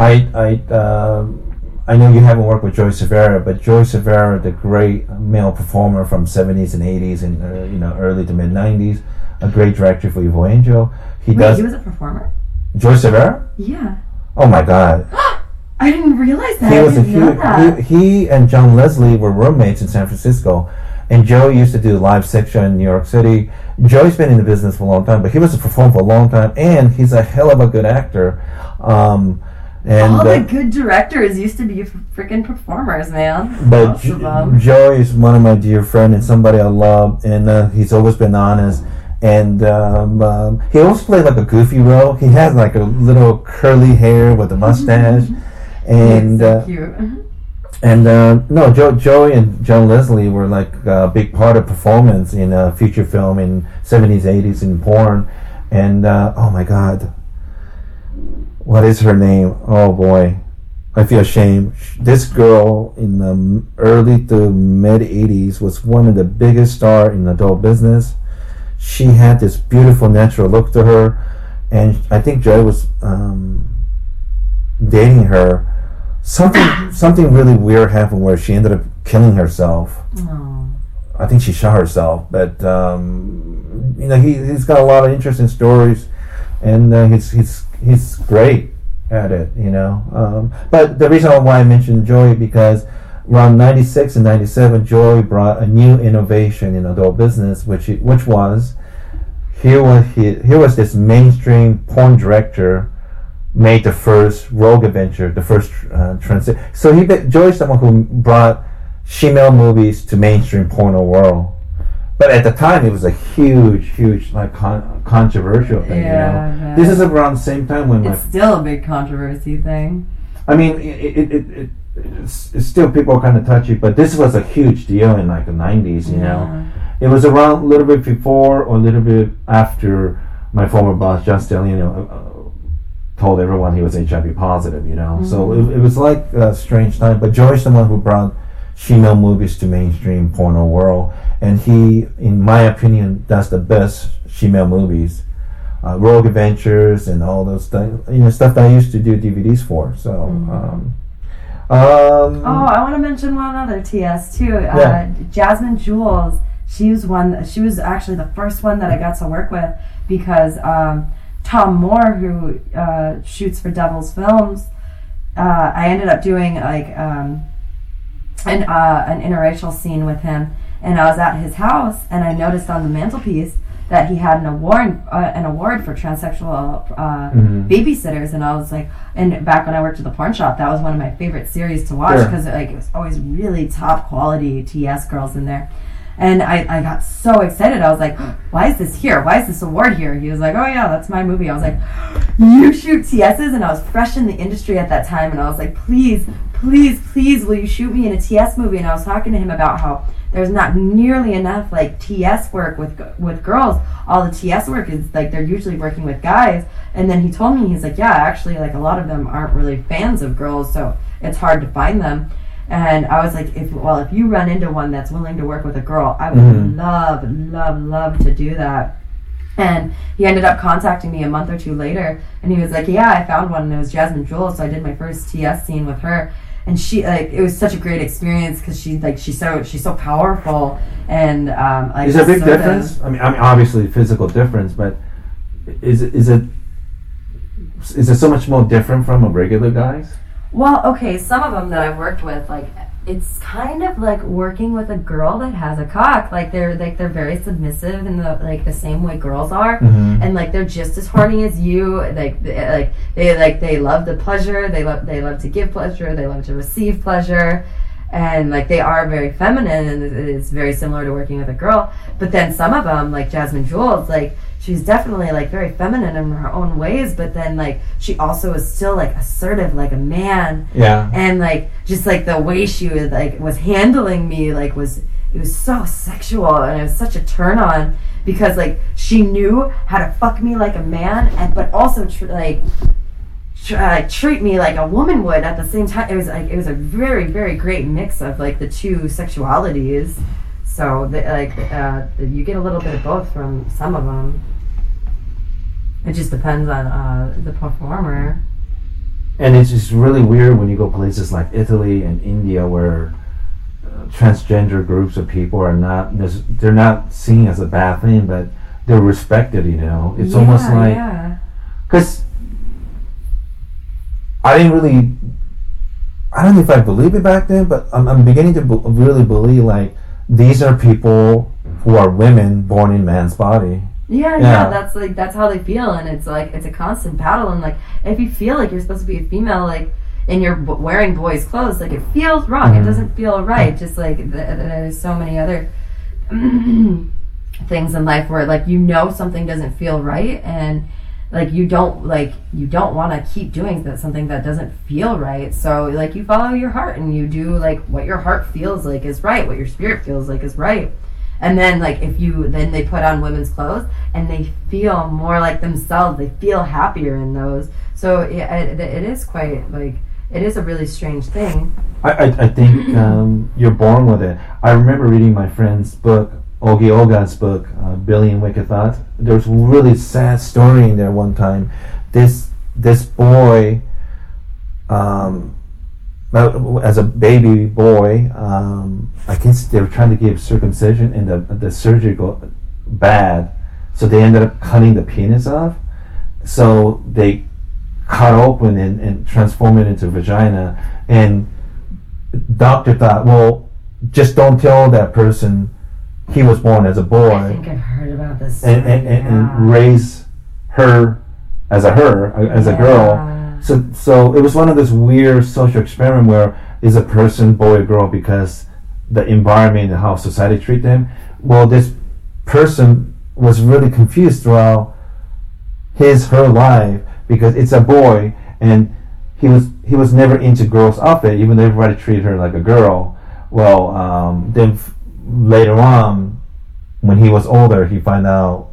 I I um, I know you haven't worked with Joey Silvera, but Joey Silvera, the great male performer from 70s and 80s and uh, you know early to mid 90s, a great director for Evil Angel. He wait does he was a performer Joey Silvera. yeah Oh my God, i didn't realize that he i was a didn't know that huge. He, he and John Leslie were roommates in San Francisco, and Joe used to do live sex show in New York City. Joey's been in the business for a long time, but he was a performer for a long time, and he's a hell of a good actor. Um, and all uh, the good directors used to be freaking performers man But Most of Jo- them. Joey is one of my dear friend and somebody I love, and uh, he's always been honest. And um, um, he always played like a goofy role. He has like a little curly hair with a mustache, and so uh, cute and uh, no, Joe, Joey and John Leslie were like a big part of performance in a feature film in seventies, eighties in porn. And uh, oh my God, what is her name? Oh boy, I feel ashamed. This girl in the early to mid '80s was one of the biggest star in adult business. She had this beautiful natural look to her, and I think Joey was um, dating her. Something something really weird happened where she ended up killing herself. oh. I think she shot herself, but um, you know he he's got a lot of interesting stories, and uh, he's he's he's great at it, you know. Um, but the reason why I mentioned Joey because around '96 and '97, Joey brought a new innovation in adult business, which it- which was here was he, here was this mainstream porn director made the first Rogue Adventure, the first uh, transit. So he Joey's someone who brought female movies to mainstream porno world. But at the time, it was a huge, huge, like con- controversial thing. Yeah, you know, this is around the same time when my it's still a big controversy thing I mean, it, it, it, it it's, it's still people are kind of touchy, but this was a huge deal in like the '90s. You know, it was around a little bit before or a little bit after my former boss John Stagliano uh, uh, told everyone he was HIV positive. You know, so it, it was like a strange time. But George's the one who brought female movies to mainstream porno world, and he, in my opinion, does the best female movies. Uh, Rogue Adventures and all those things, you know, stuff that I used to do DVDs for. So, um, um, Oh, I want to mention one other TS too. Yeah. Uh, Jasmine Jewels. She was one. She was actually the first one that I got to work with because um, Tom Moore, who uh, shoots for Devil's Films, uh, I ended up doing like um, an uh, an interracial scene with him, and I was at his house, and I noticed on the mantelpiece that he had an award uh, an award for transsexual uh, babysitters, and I was like, and back when I worked at the porn shop, that was one of my favorite series to watch Sure. because like it was always really top quality TS girls in there. And I, I got so excited. I was like, why is this here? Why is this award here? He was like, oh, yeah, that's my movie. I was like, you shoot TSs? And I was fresh in the industry at that time. And I was like, please, please, please, will you shoot me in a TS movie? And I was talking to him about how there's not nearly enough like TS work with with girls. All the TS work is like they're usually working with guys. And then he told me, he's like, yeah, actually, like a lot of them aren't really fans of girls. So it's hard to find them. And I was like, if well, if you run into one that's willing to work with a girl, I would love, love, love to do that. And he ended up contacting me a month or two later, and he was like, "Yeah, I found one, and it was Jasmine Jewels." So I did my first TS scene with her, and she like it was such a great experience because she like she's so she's so powerful and um, like Is there a big of- difference? I mean, I mean, obviously physical difference, but is is it is it so much more different from a regular guys? Well, okay, some of them that I've worked with, like it's kind of like working with a girl that has a cock. Like they're like they're very submissive in the like the same way girls are, mm-hmm. and like they're just as horny as you. Like they, like they like they love the pleasure. They love they love to give pleasure. They love to receive pleasure. And like they are very feminine, and it's very similar to working with a girl. But then some of them, like Jasmine Jewels, like she's definitely like very feminine in her own ways. But then like she also is still like assertive, like a man Yeah. and like just like the way she was like was handling me like was it was so sexual and it was such a turn on because like she knew how to fuck me like a man and but also tr- like tr- uh, treat me like a woman would at the same time it was like it was a very very great mix of like the two sexualities so the, like uh, you get a little bit of both from some of them it just depends on uh, the performer And it's just really weird when you go places like Italy and India where uh, transgender groups of people are not they're not seen as a bad thing, but they're respected. You know, it's almost Yeah, like yeah. because I didn't really. I don't know if I believe it back then, but I'm, I'm beginning to be- really believe like these are people who are women born in man's body. Yeah, Yeah. yeah, that's like that's how they feel, and it's like it's a constant battle. And like if you feel like you're supposed to be a female, like and you're b- wearing boys' clothes, like it feels wrong. It mm-hmm. doesn't feel right. Just like th- there's so many other things in life where like you know something doesn't feel right, and like you don't like you don't want to keep doing that something that doesn't feel right. So like you follow your heart and you do like what your heart feels like is right, what your spirit feels like is right. And then like if you then they put on women's clothes and they feel more like themselves, they feel happier in those. So it, it, it is quite like it is a really strange thing. I, I, I think um, you're born with it. I remember reading my friend's book, Ogi Ogas's book, uh, Billion Wicked Thoughts. There's a really sad story in there one time. This this boy, um, as a baby boy, um, I guess they were trying to give circumcision, and the the surgery go bad, so they ended up cutting the penis off. So they cut open and, and transform it into vagina, and doctor thought, well, just don't tell that person he was born as a boy I think I've heard about this. and, and, and, yeah. and raise her as a her, as a girl. So, so it was one of those weird social experiment where is a person boy or girl because the environment and how society treat them. Well, this person was really confused throughout his her life because it's a boy and he was he was never into girls' outfit, even though everybody treated her like a girl. Well, um, then later on, when he was older, he find out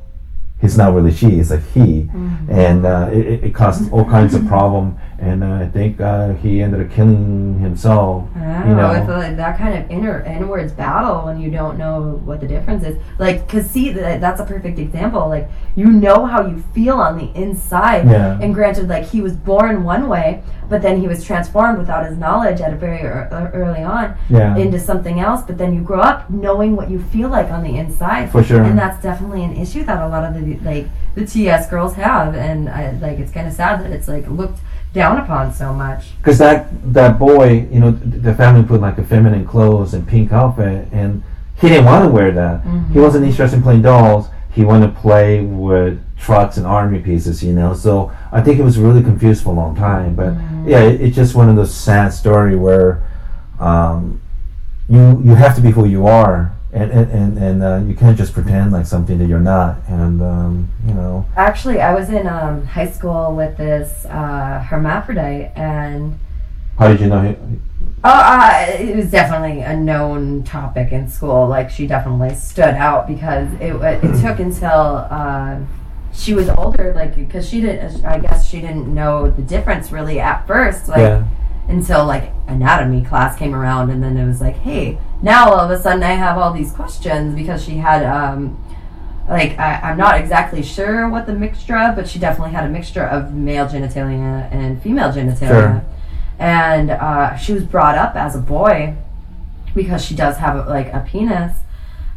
he's not really she; it's a he, and uh, it, it- it caused all kinds of problem. And uh, I think uh, he ended up killing himself. I you know, it's like that kind of inner inwards battle when you don't know what the difference is. Like, cause see, that, that's a perfect example. Like, you know how you feel on the inside. Yeah. And granted, like he was born one way, but then he was transformed without his knowledge at a very uh, early on Yeah. into something else. But then you grow up knowing what you feel like on the inside. For sure. And that's definitely an issue that a lot of the like the TS girls have, and I, like it's kind of sad that it's like looked down upon so much. because that that boy, you know, the family put like a feminine clothes and pink outfit, and he didn't want to wear that. He wasn't interested in playing dolls. He wanted to play with trucks and army pieces, you know. So I think he was really confused for a long time. But yeah, it, it's just one of those sad story where um, you you have to be who you are, and and and, uh, you can't just pretend like something that you're not. And um, you know, Actually, I was in um, high school with this uh, hermaphrodite, and how did you know? He, oh, uh, it was definitely a known topic in school. Like she definitely stood out because it it took until uh, she was older, like because she didn't. I guess she didn't know the difference really at first. Like yeah. Until like anatomy class came around and then it was like hey now all of a sudden i have all these questions because she had um like I, i'm not exactly sure what the mixture of but she definitely had a mixture of male genitalia and female genitalia Sure. and uh, she was brought up as a boy because she does have like a penis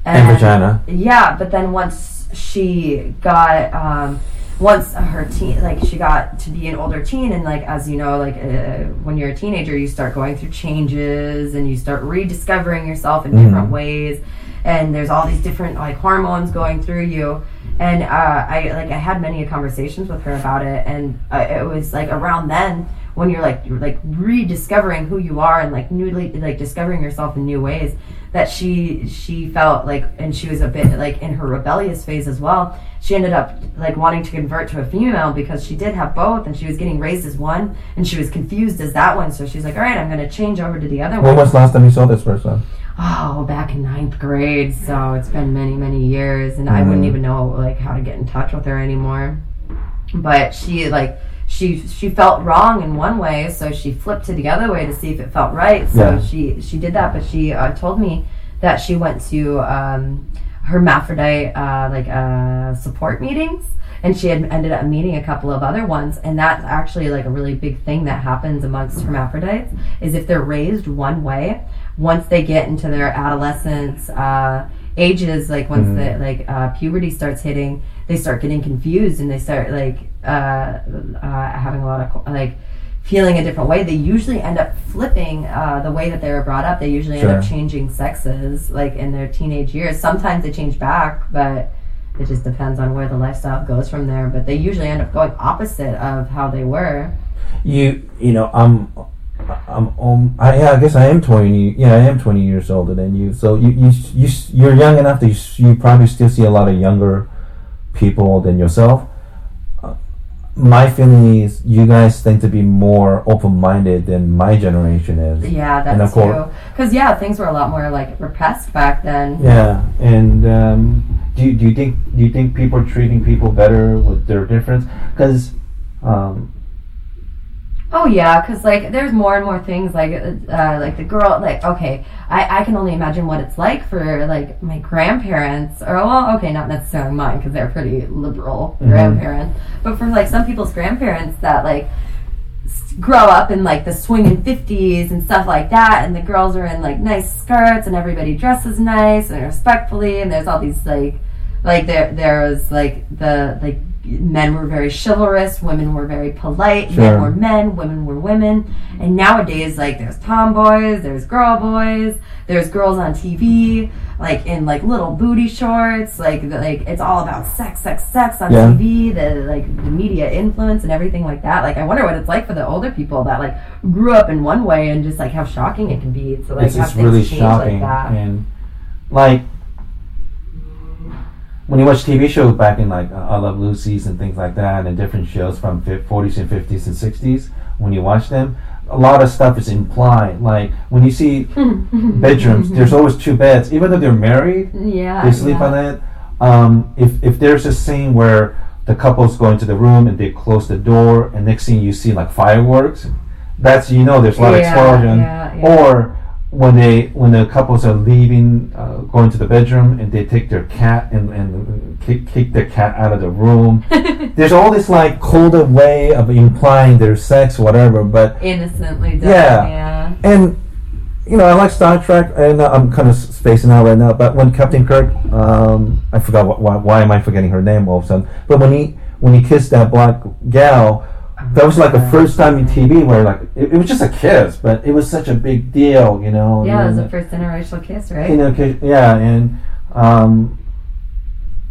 And vagina. yeah, but then once she got, um, once her teen, like she got to be an older teen, and like as you know, like uh, when you're a teenager, you start going through changes and you start rediscovering yourself in different ways, and there's all these different like hormones going through you. And uh, I like I had many conversations with her about it, and uh, it was like around then when you're like you're like rediscovering who you are and like newly like discovering yourself in new ways that she she felt like and she was a bit like in her rebellious phase as well she ended up like wanting to convert to a female because she did have both and she was getting raised as one and she was confused as that one so she's like all right i'm going to change over to the other one. When was the last time you saw this person? oh back in ninth grade so it's been many many years and i wouldn't Mhm. even know like how to get in touch with her anymore but she like she she felt wrong in one way so she flipped to the other way to see if it felt right so Yeah. she she did that but she uh, told me that she went to um, hermaphrodite uh, like uh, support meetings and she had ended up meeting a couple of other ones and that's actually like a really big thing that happens amongst hermaphrodites is if they're raised one way once they get into their adolescence uh, ages like once the like uh, puberty starts hitting they start getting confused and they start like uh, uh, having a lot of like feeling a different way. They usually end up flipping uh, the way that they were brought up. They usually end up changing sexes like in their teenage years. Sometimes they change back but it just depends on where the lifestyle goes from there. But they usually end up going opposite of how they were. You you know I'm I'm um I yeah I guess I am twenty yeah I am twenty years older than you. So you you you you're young enough that you, you probably still see a lot of younger people than yourself. My feeling is you guys tend to be more open minded than my generation is. yeah And that's of course- true because yeah things were a lot more like repressed back then Yeah, and um, do you, do you think do you think people are treating people better with their difference? Because um, Oh yeah, because like there's more and more things like uh, like the girl like okay I, I can only imagine what it's like for like my grandparents or well okay not necessarily mine because they're pretty liberal grandparents but for like some people's grandparents that like grow up in like the swinging 50s and stuff like that and the girls are in like nice skirts and everybody dresses nice and respectfully and there's all these like like there there was like the like men were very chivalrous women were very polite men were men women were women. And nowadays like there's tomboys there's girl boys there's girls on tv like in like little booty shorts like like it's all about sex sex sex on Yeah. tv the like the media influence and everything like that. Like i wonder what it's like for the older people that like grew up in one way and just like how shocking it can be to like it's have things really change like that. and like when you watch TV shows back in like uh, I Love Lucy's and things like that and different shows from fif- 40s and 50s and 60s when you watch them a lot of stuff is implied. Like when you see bedrooms, there's always two beds, even though they're married. Yeah. They sleep yeah. on it. Um, if if there's a scene where the couples go into the room and they close the door, and next thing you see like fireworks, that's you know there's a lot of Yeah, explosion. yeah, yeah. Or when they when the couples are leaving, uh, going to the bedroom, and they take their cat and, and kick, kick their cat out of the room. there's all this like coded way of implying their sex, whatever. But Innocently done. Yeah. Yeah. and you know, I like Star Trek, and uh, I'm kind of spacing out right now. But when Captain Kirk, um, I forgot what, why, why am I forgetting her name all of a sudden? But when he when he kissed that black gal, that was like the first time in TV where like it, it was just a kiss, but it was such a big deal, you know. Yeah, it was and, the first interracial kiss, right? you know, yeah, and um,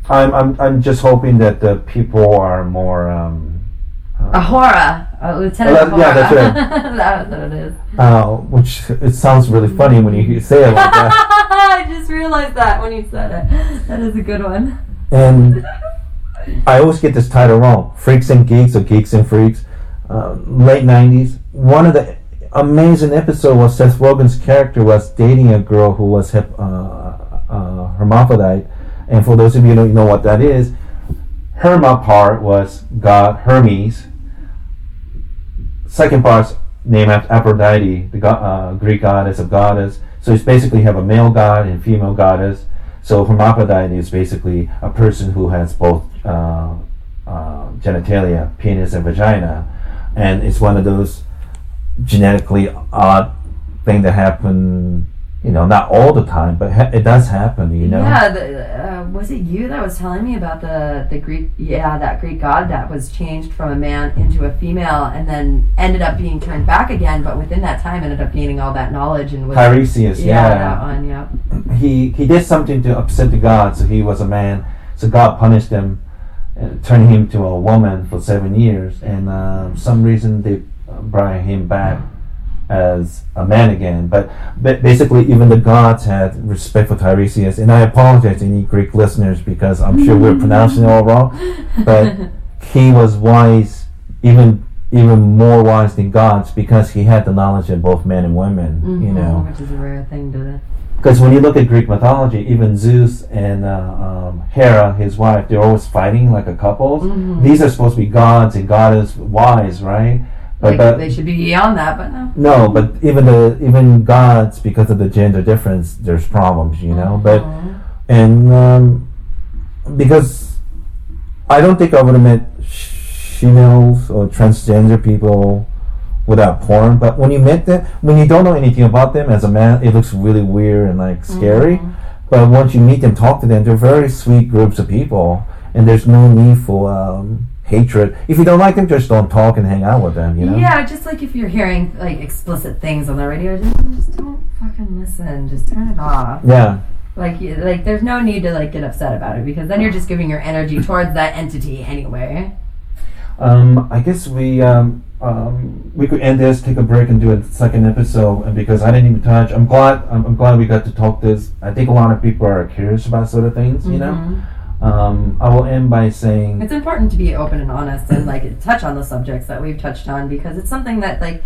I'm I'm I'm just hoping that the people are more. Um, Uhura, uh, Lieutenant that- yeah, that's right. That's what it is. uh, which it sounds really funny when you say it like that. I just realized that when you said it. That is a good one. And I always get this title wrong. Freaks and Geeks or Geeks and Freaks. Uh, late 90s. One of the amazing episodes was Seth Rogen's character was dating a girl who was hep, uh, uh, hermaphrodite. And for those of you who don't know what that is, Herma part was God Hermes. Second part's named after Aphrodite, the uh, Greek goddess of goddess. So it's basically have a male god and female goddess. So hermaphrodite is basically a person who has both uh, uh, genitalia, penis and vagina, and it's one of those genetically odd thing that happen. You know, not all the time, but ha- it does happen. You know. Yeah, the, uh, was it you that was telling me about the the Greek? Yeah, that Greek god that was changed from a man into a female, and then ended up being turned back again. But within that time, ended up gaining all that knowledge and was Tiresias, yeah, yeah. that one, yeah. he he did something to upset the god, so he was a man. So God punished him, turning him to a woman for seven years, and uh, some reason they brought him back as a man again. But, but basically, even the gods had respect for Tiresias, and I apologize to any Greek listeners because I'm sure we're pronouncing it all wrong. But he was wise, even even more wise than gods, because he had the knowledge of both men and women. You Mhm, know. which is a rare thing to. Because when you look at Greek mythology, even Zeus and uh, um, Hera, his wife, they're always fighting like a couple. Mhm. These are supposed to be gods and goddess wise, right? But, Like, but they should be beyond that, but no. no, but even the even gods, because of the gender difference, there's problems, you know. But Mhm. and um, because I don't think I would have met females or transgender people without porn. But when you met them, when you don't know anything about them as a man, it looks really weird and like scary. Mhm. But once you meet them, talk to them, they're very sweet groups of people, and there's no need for um, hatred. If you don't like them, just don't talk and hang out with them. You know. Yeah, just like if you're hearing like explicit things on the radio, just, just don't fucking listen. Just turn it off. Yeah. Like, you- like there's no need to like get upset about it because then you're just giving your energy towards that entity anyway. Um, I guess we um, um, we could end this, take a break, and do a second episode. And because I didn't even touch, I'm glad I'm, I'm glad we got to talk this. I think a lot of people are curious about sort of things. You know. Mhm. Um, I will end by saying It's important to be open and honest and like touch on the subjects that we've touched on because it's something that like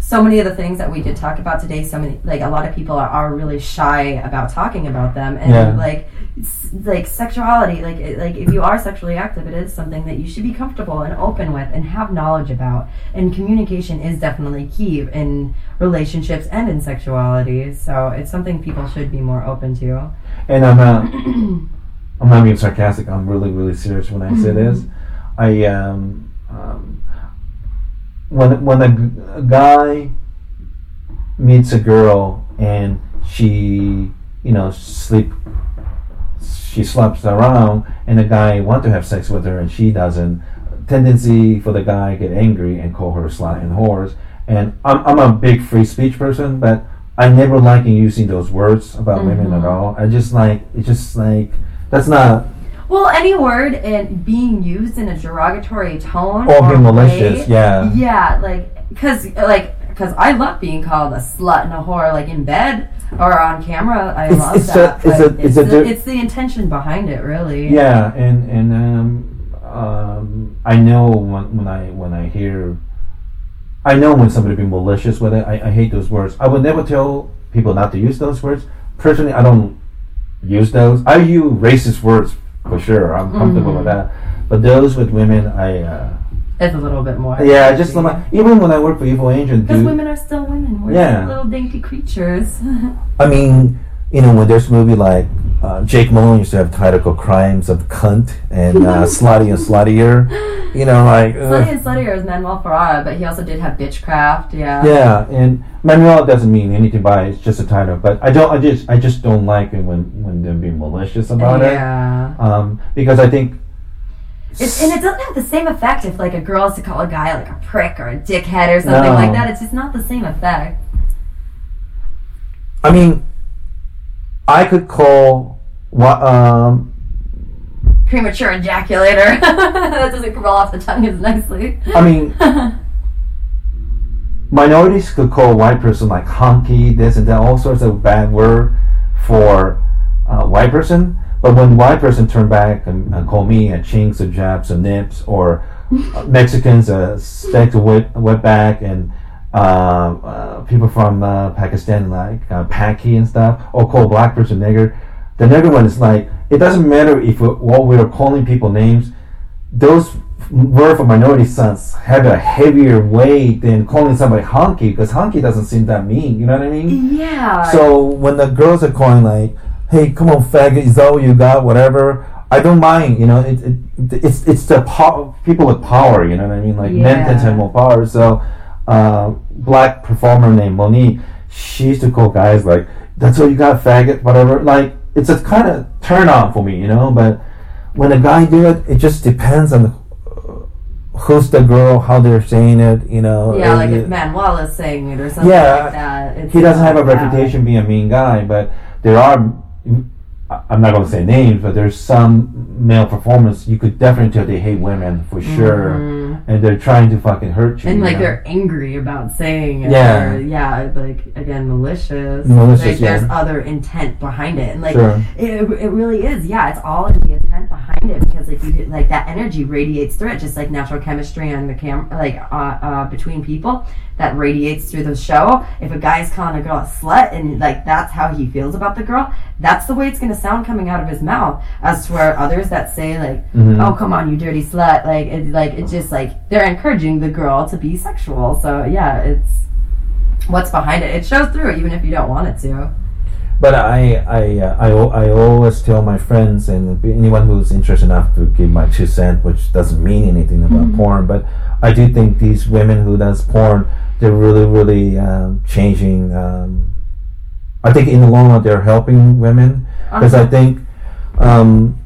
so many of the things that we did talk about today so many like a lot of people are, are really shy about talking about them and Yeah. like like sexuality like it- like if you are sexually active it is something that you should be comfortable and open with and have knowledge about and communication is definitely key in relationships and in sexuality so it's something people should be more open to and I'm not I'm not being sarcastic. I'm really really serious when I say this. I um, um when when a, a guy meets a girl and she you know sleep she slaps around and the guy want to have sex with her and she doesn't. Tendency for the guy get angry and call her slut and whores. And I'm, I'm a big free speech person but I never like using those words about women at Mhm. all. I just like it's just like that's not Well, any word and being used in a derogatory tone or or being malicious yeah. Yeah, like because like because I love being called a slut and a whore, like in bed or on camera. I It's- love it's that. a- it's a- it's it's, the, it's the intention behind it, really. Yeah, and and um, um, I know when when I when I hear I know when somebody be malicious with it. I, I hate those words. I would never tell people not to use those words. Personally, I don't use those. I use racist words for sure. I'm comfortable with that. But those with women, I uh, It's a little bit more. yeah, just even when I work for Evil Angel, Because women are still women. We're Yeah. little dainty creatures. I mean, you know, when there's a movie like uh, Jake Malone used to have title called "Crimes of Cunt" and uh, "Slutty and Sluttier," you know, like ugh. Slutty and Sluttier is Manuel Ferrara, but he also did have Bitchcraft. Yeah. yeah. And Manuel doesn't mean anything by it; it's just a title. But I don't, I just, I just don't like it when when they're being malicious about Yeah. it, Yeah. um, because I think It's, and it doesn't have the same effect if like a girl is to call a guy like a prick or a dickhead or something No. like that. It's just not the same effect. I mean, I could call what um Premature ejaculator. that doesn't roll off the tongue as nicely. I mean, minorities could call a white person like honky, this and that, all sorts of bad word for a white person. But when white person turn back and, and call me a chinks or japs or nips or uh, Mexicans a steak to wet, wetback and uh, uh, people from uh, Pakistan like uh, Paki and stuff, or call black person nigger. The nigger one is like it doesn't matter if we, what we're calling people names those word for minority sons have a heavier weight than calling somebody honky because honky doesn't seem that mean. You know what I mean? Yeah. So when the girls are calling like, "Hey, come on, faggot, is that all you got?" Whatever. I don't mind. You know, it, it it's it's the pow- people with power. You know what I mean? Like men tend to have more power. So, uh, black performer named Monique, she used to call guys like, "That's all you got, faggot," whatever. Like it's a kind of turn on for me, you know. But when a guy do it, it just depends on who's the girl, how they're saying it, you know. yeah, like it- if Manuel is saying it or something Yeah, like that. It's he doesn't have a that. reputation being a mean guy, but there are. I'm not going to say names, but there's some male performers you could definitely tell they hate women for mm-hmm. sure, and they're trying to fucking hurt you. And you like know? they're angry about saying it. Yeah. Or, yeah, like again, malicious. Malicious, Like there's other intent behind it. And like Sure. it, it really is. Yeah, it's all in the intent behind it because like you like that energy radiates through it, just like natural chemistry on the cam like uh, uh, between people that radiates through the show. If a guy's calling a girl a slut and like that's how he feels about the girl, that's the way it's gonna sound coming out of his mouth. As to where others that say like, Mm-hmm. "Oh come on, you dirty slut," like it like it's just like they're encouraging the girl to be sexual. So yeah, it's what's behind it. It shows through even if you don't want it to. But I, I, uh, I, I always tell my friends and anyone who's interested enough to give my two cent, which doesn't mean anything about porn, but I do think these women who does porn, they're really, really um, changing. Um, I think in the long run, they're helping women because I Uh-huh. think um,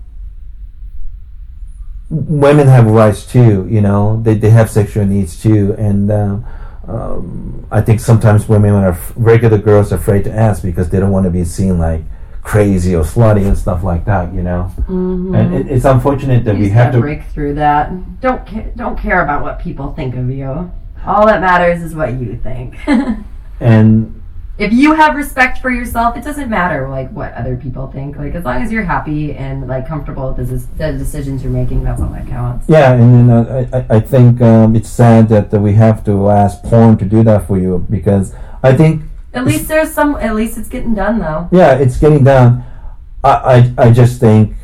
women have rights too. You know, they they have sexual needs too, and. Um, um, I think sometimes women are regular girls are afraid to ask because they don't want to be seen like crazy or slutty and stuff like that, you know. And it, it's unfortunate that You we have to. break through that. Don't ca- don't care about what people think of you. All that matters is what you think. And if you have respect for yourself, it doesn't matter like what other people think. Like as long as you're happy and like comfortable with the, the decisions you're making, that's all that counts. yeah, and then uh, I, I- think um, it's sad that we have to ask porn to do that for you because I think At least there's some. At least it's getting done though. yeah, it's getting done. I, I, I just think.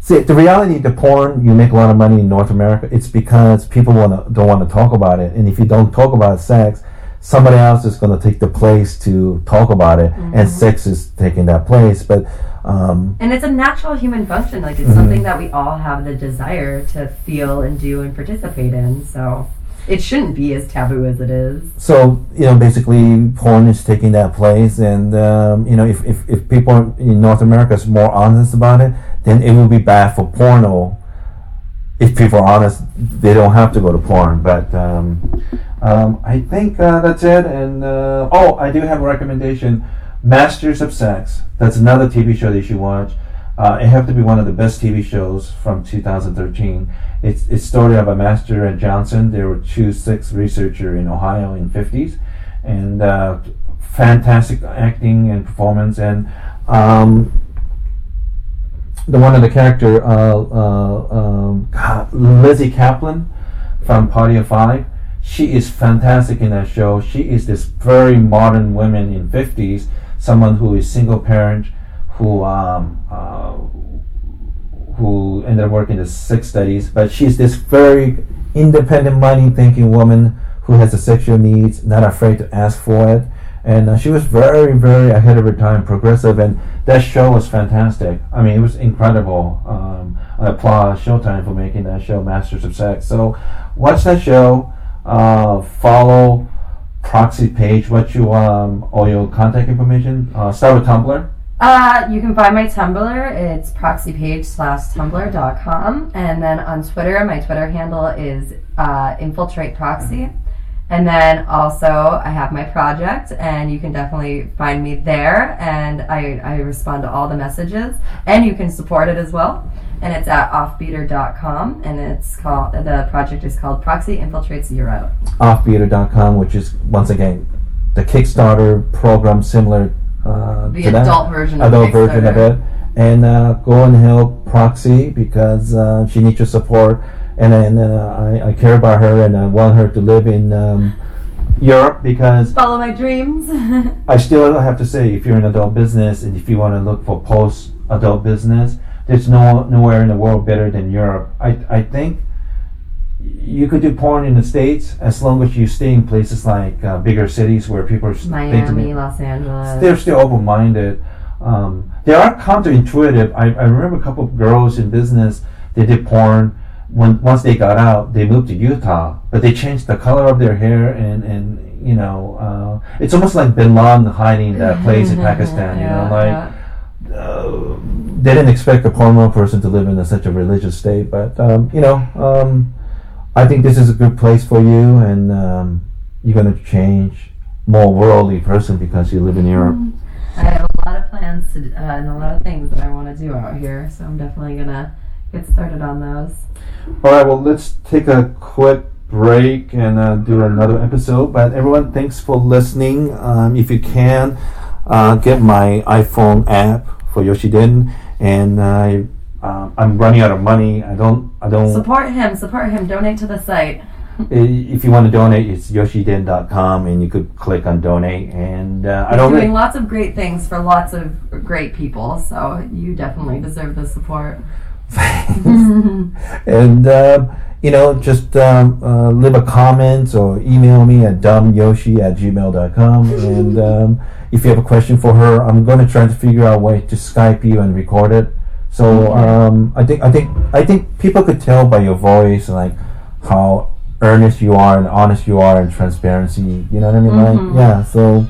See, the reality, the porn, you make a lot of money in North America. It's because people wanna don't want to talk about it, and if you don't talk about sex, somebody else is going to take the place to talk about it, and sex is taking that place. But um, And it's a natural human function. Like it's Mm-hmm. something that we all have the desire to feel and do and participate in. So it shouldn't be as taboo as it is. so you know, basically, porn is taking that place, and um, you know, if, if if people in North America is more honest about it, then it will be bad for porno. If people are honest, they don't have to go to porn. But um, um, I think uh, that's it. And uh, oh, I do have a recommendation: Masters of Sex. That's another TV show that you should watch. Uh, it have to be one of the best TV shows from 2013. It's story of a master and Johnson. They were two sex researcher in Ohio in 50s, and uh, fantastic acting and performance. And um, the one of the character, uh, uh, um, God, Lizzy Caplan from Party of Five. She is fantastic in that show. She is this very modern woman in 50s, someone who is single parent, who um, uh, who ended up working the sex studies, but she's this very independent minded thinking woman who has the sexual needs, not afraid to ask for it. And uh, she was very, very ahead of her time, progressive, and that show was fantastic. I mean, it was incredible. Um, I applaud Showtime for making that show, Masters of Sex. So, watch that show. Uh, follow Proxy Paige. What you um, all your contact information? Uh, start with Tumblr. Uh, you can find my Tumblr. It's proxypaige slash tumblr.com. And then on Twitter, my Twitter handle is uh, infiltrate proxy. And then also, I have my project, and you can definitely find me there. And I, I respond to all the messages, and you can support it as well. And it's at offbeatr.com, and it's called the project is called Proxy Infiltrates Europe. Offbeatr.com, which is once again the Kickstarter program similar uh, The to that. adult version of adult version of it. And uh, go and help Proxy because uh, she needs your support. And then uh, I, I care about her and I want her to live in um, Europe because Follow my dreams. I still have to say, if you're in adult business and if you want to look for post adult business, there's no nowhere in the world better than Europe. I I think you could do porn in the states as long as you stay in places like uh, bigger cities where people are Miami, Los Angeles. they're still open minded. Um, they are counterintuitive. I, I remember a couple of girls in business. They did porn. When once they got out, they moved to Utah, but they changed the color of their hair and and you know uh, it's almost like Bin Laden hiding in that place in Pakistan. You know, Yeah, like uh, they didn't expect a porno person to live in a, such a religious state, but um, you know, um, I think this is a good place for you, and um, you're going to change more worldly person because you live in Europe. I have a lot of plans to, uh, and a lot of things that I want to do out here, so I'm definitely gonna get started on those. All right, well, let's take a quick break and uh, do another episode. But everyone, thanks for listening. Um, if you can, uh, get my iPhone app for Yoshi Didn't, and I. Uh, I'm running out of money. I don't. I don't. Support him, support him, donate to the site. if you want to donate, it's yoshiden.com, and you could click on donate. And uh, I don't. doing Really, lots of great things for lots of great people, so you definitely deserve the support. and um, you know, just um, uh, leave a comment or email me at dumbyoshi at gmail.com. and um, if you have a question for her, I'm going to try to figure out a way to Skype you and record it. So um, I think I think I think people could tell by your voice like how earnest you are and honest you are and transparency. You know what I mean? Like yeah. So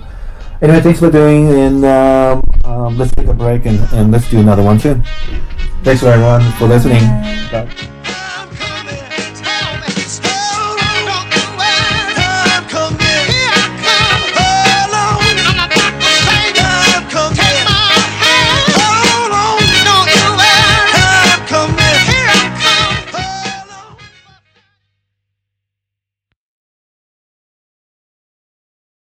anyway, thanks for doing and um, um, let's take a break and, and let's do another one soon. Thanks for everyone for listening. Bye.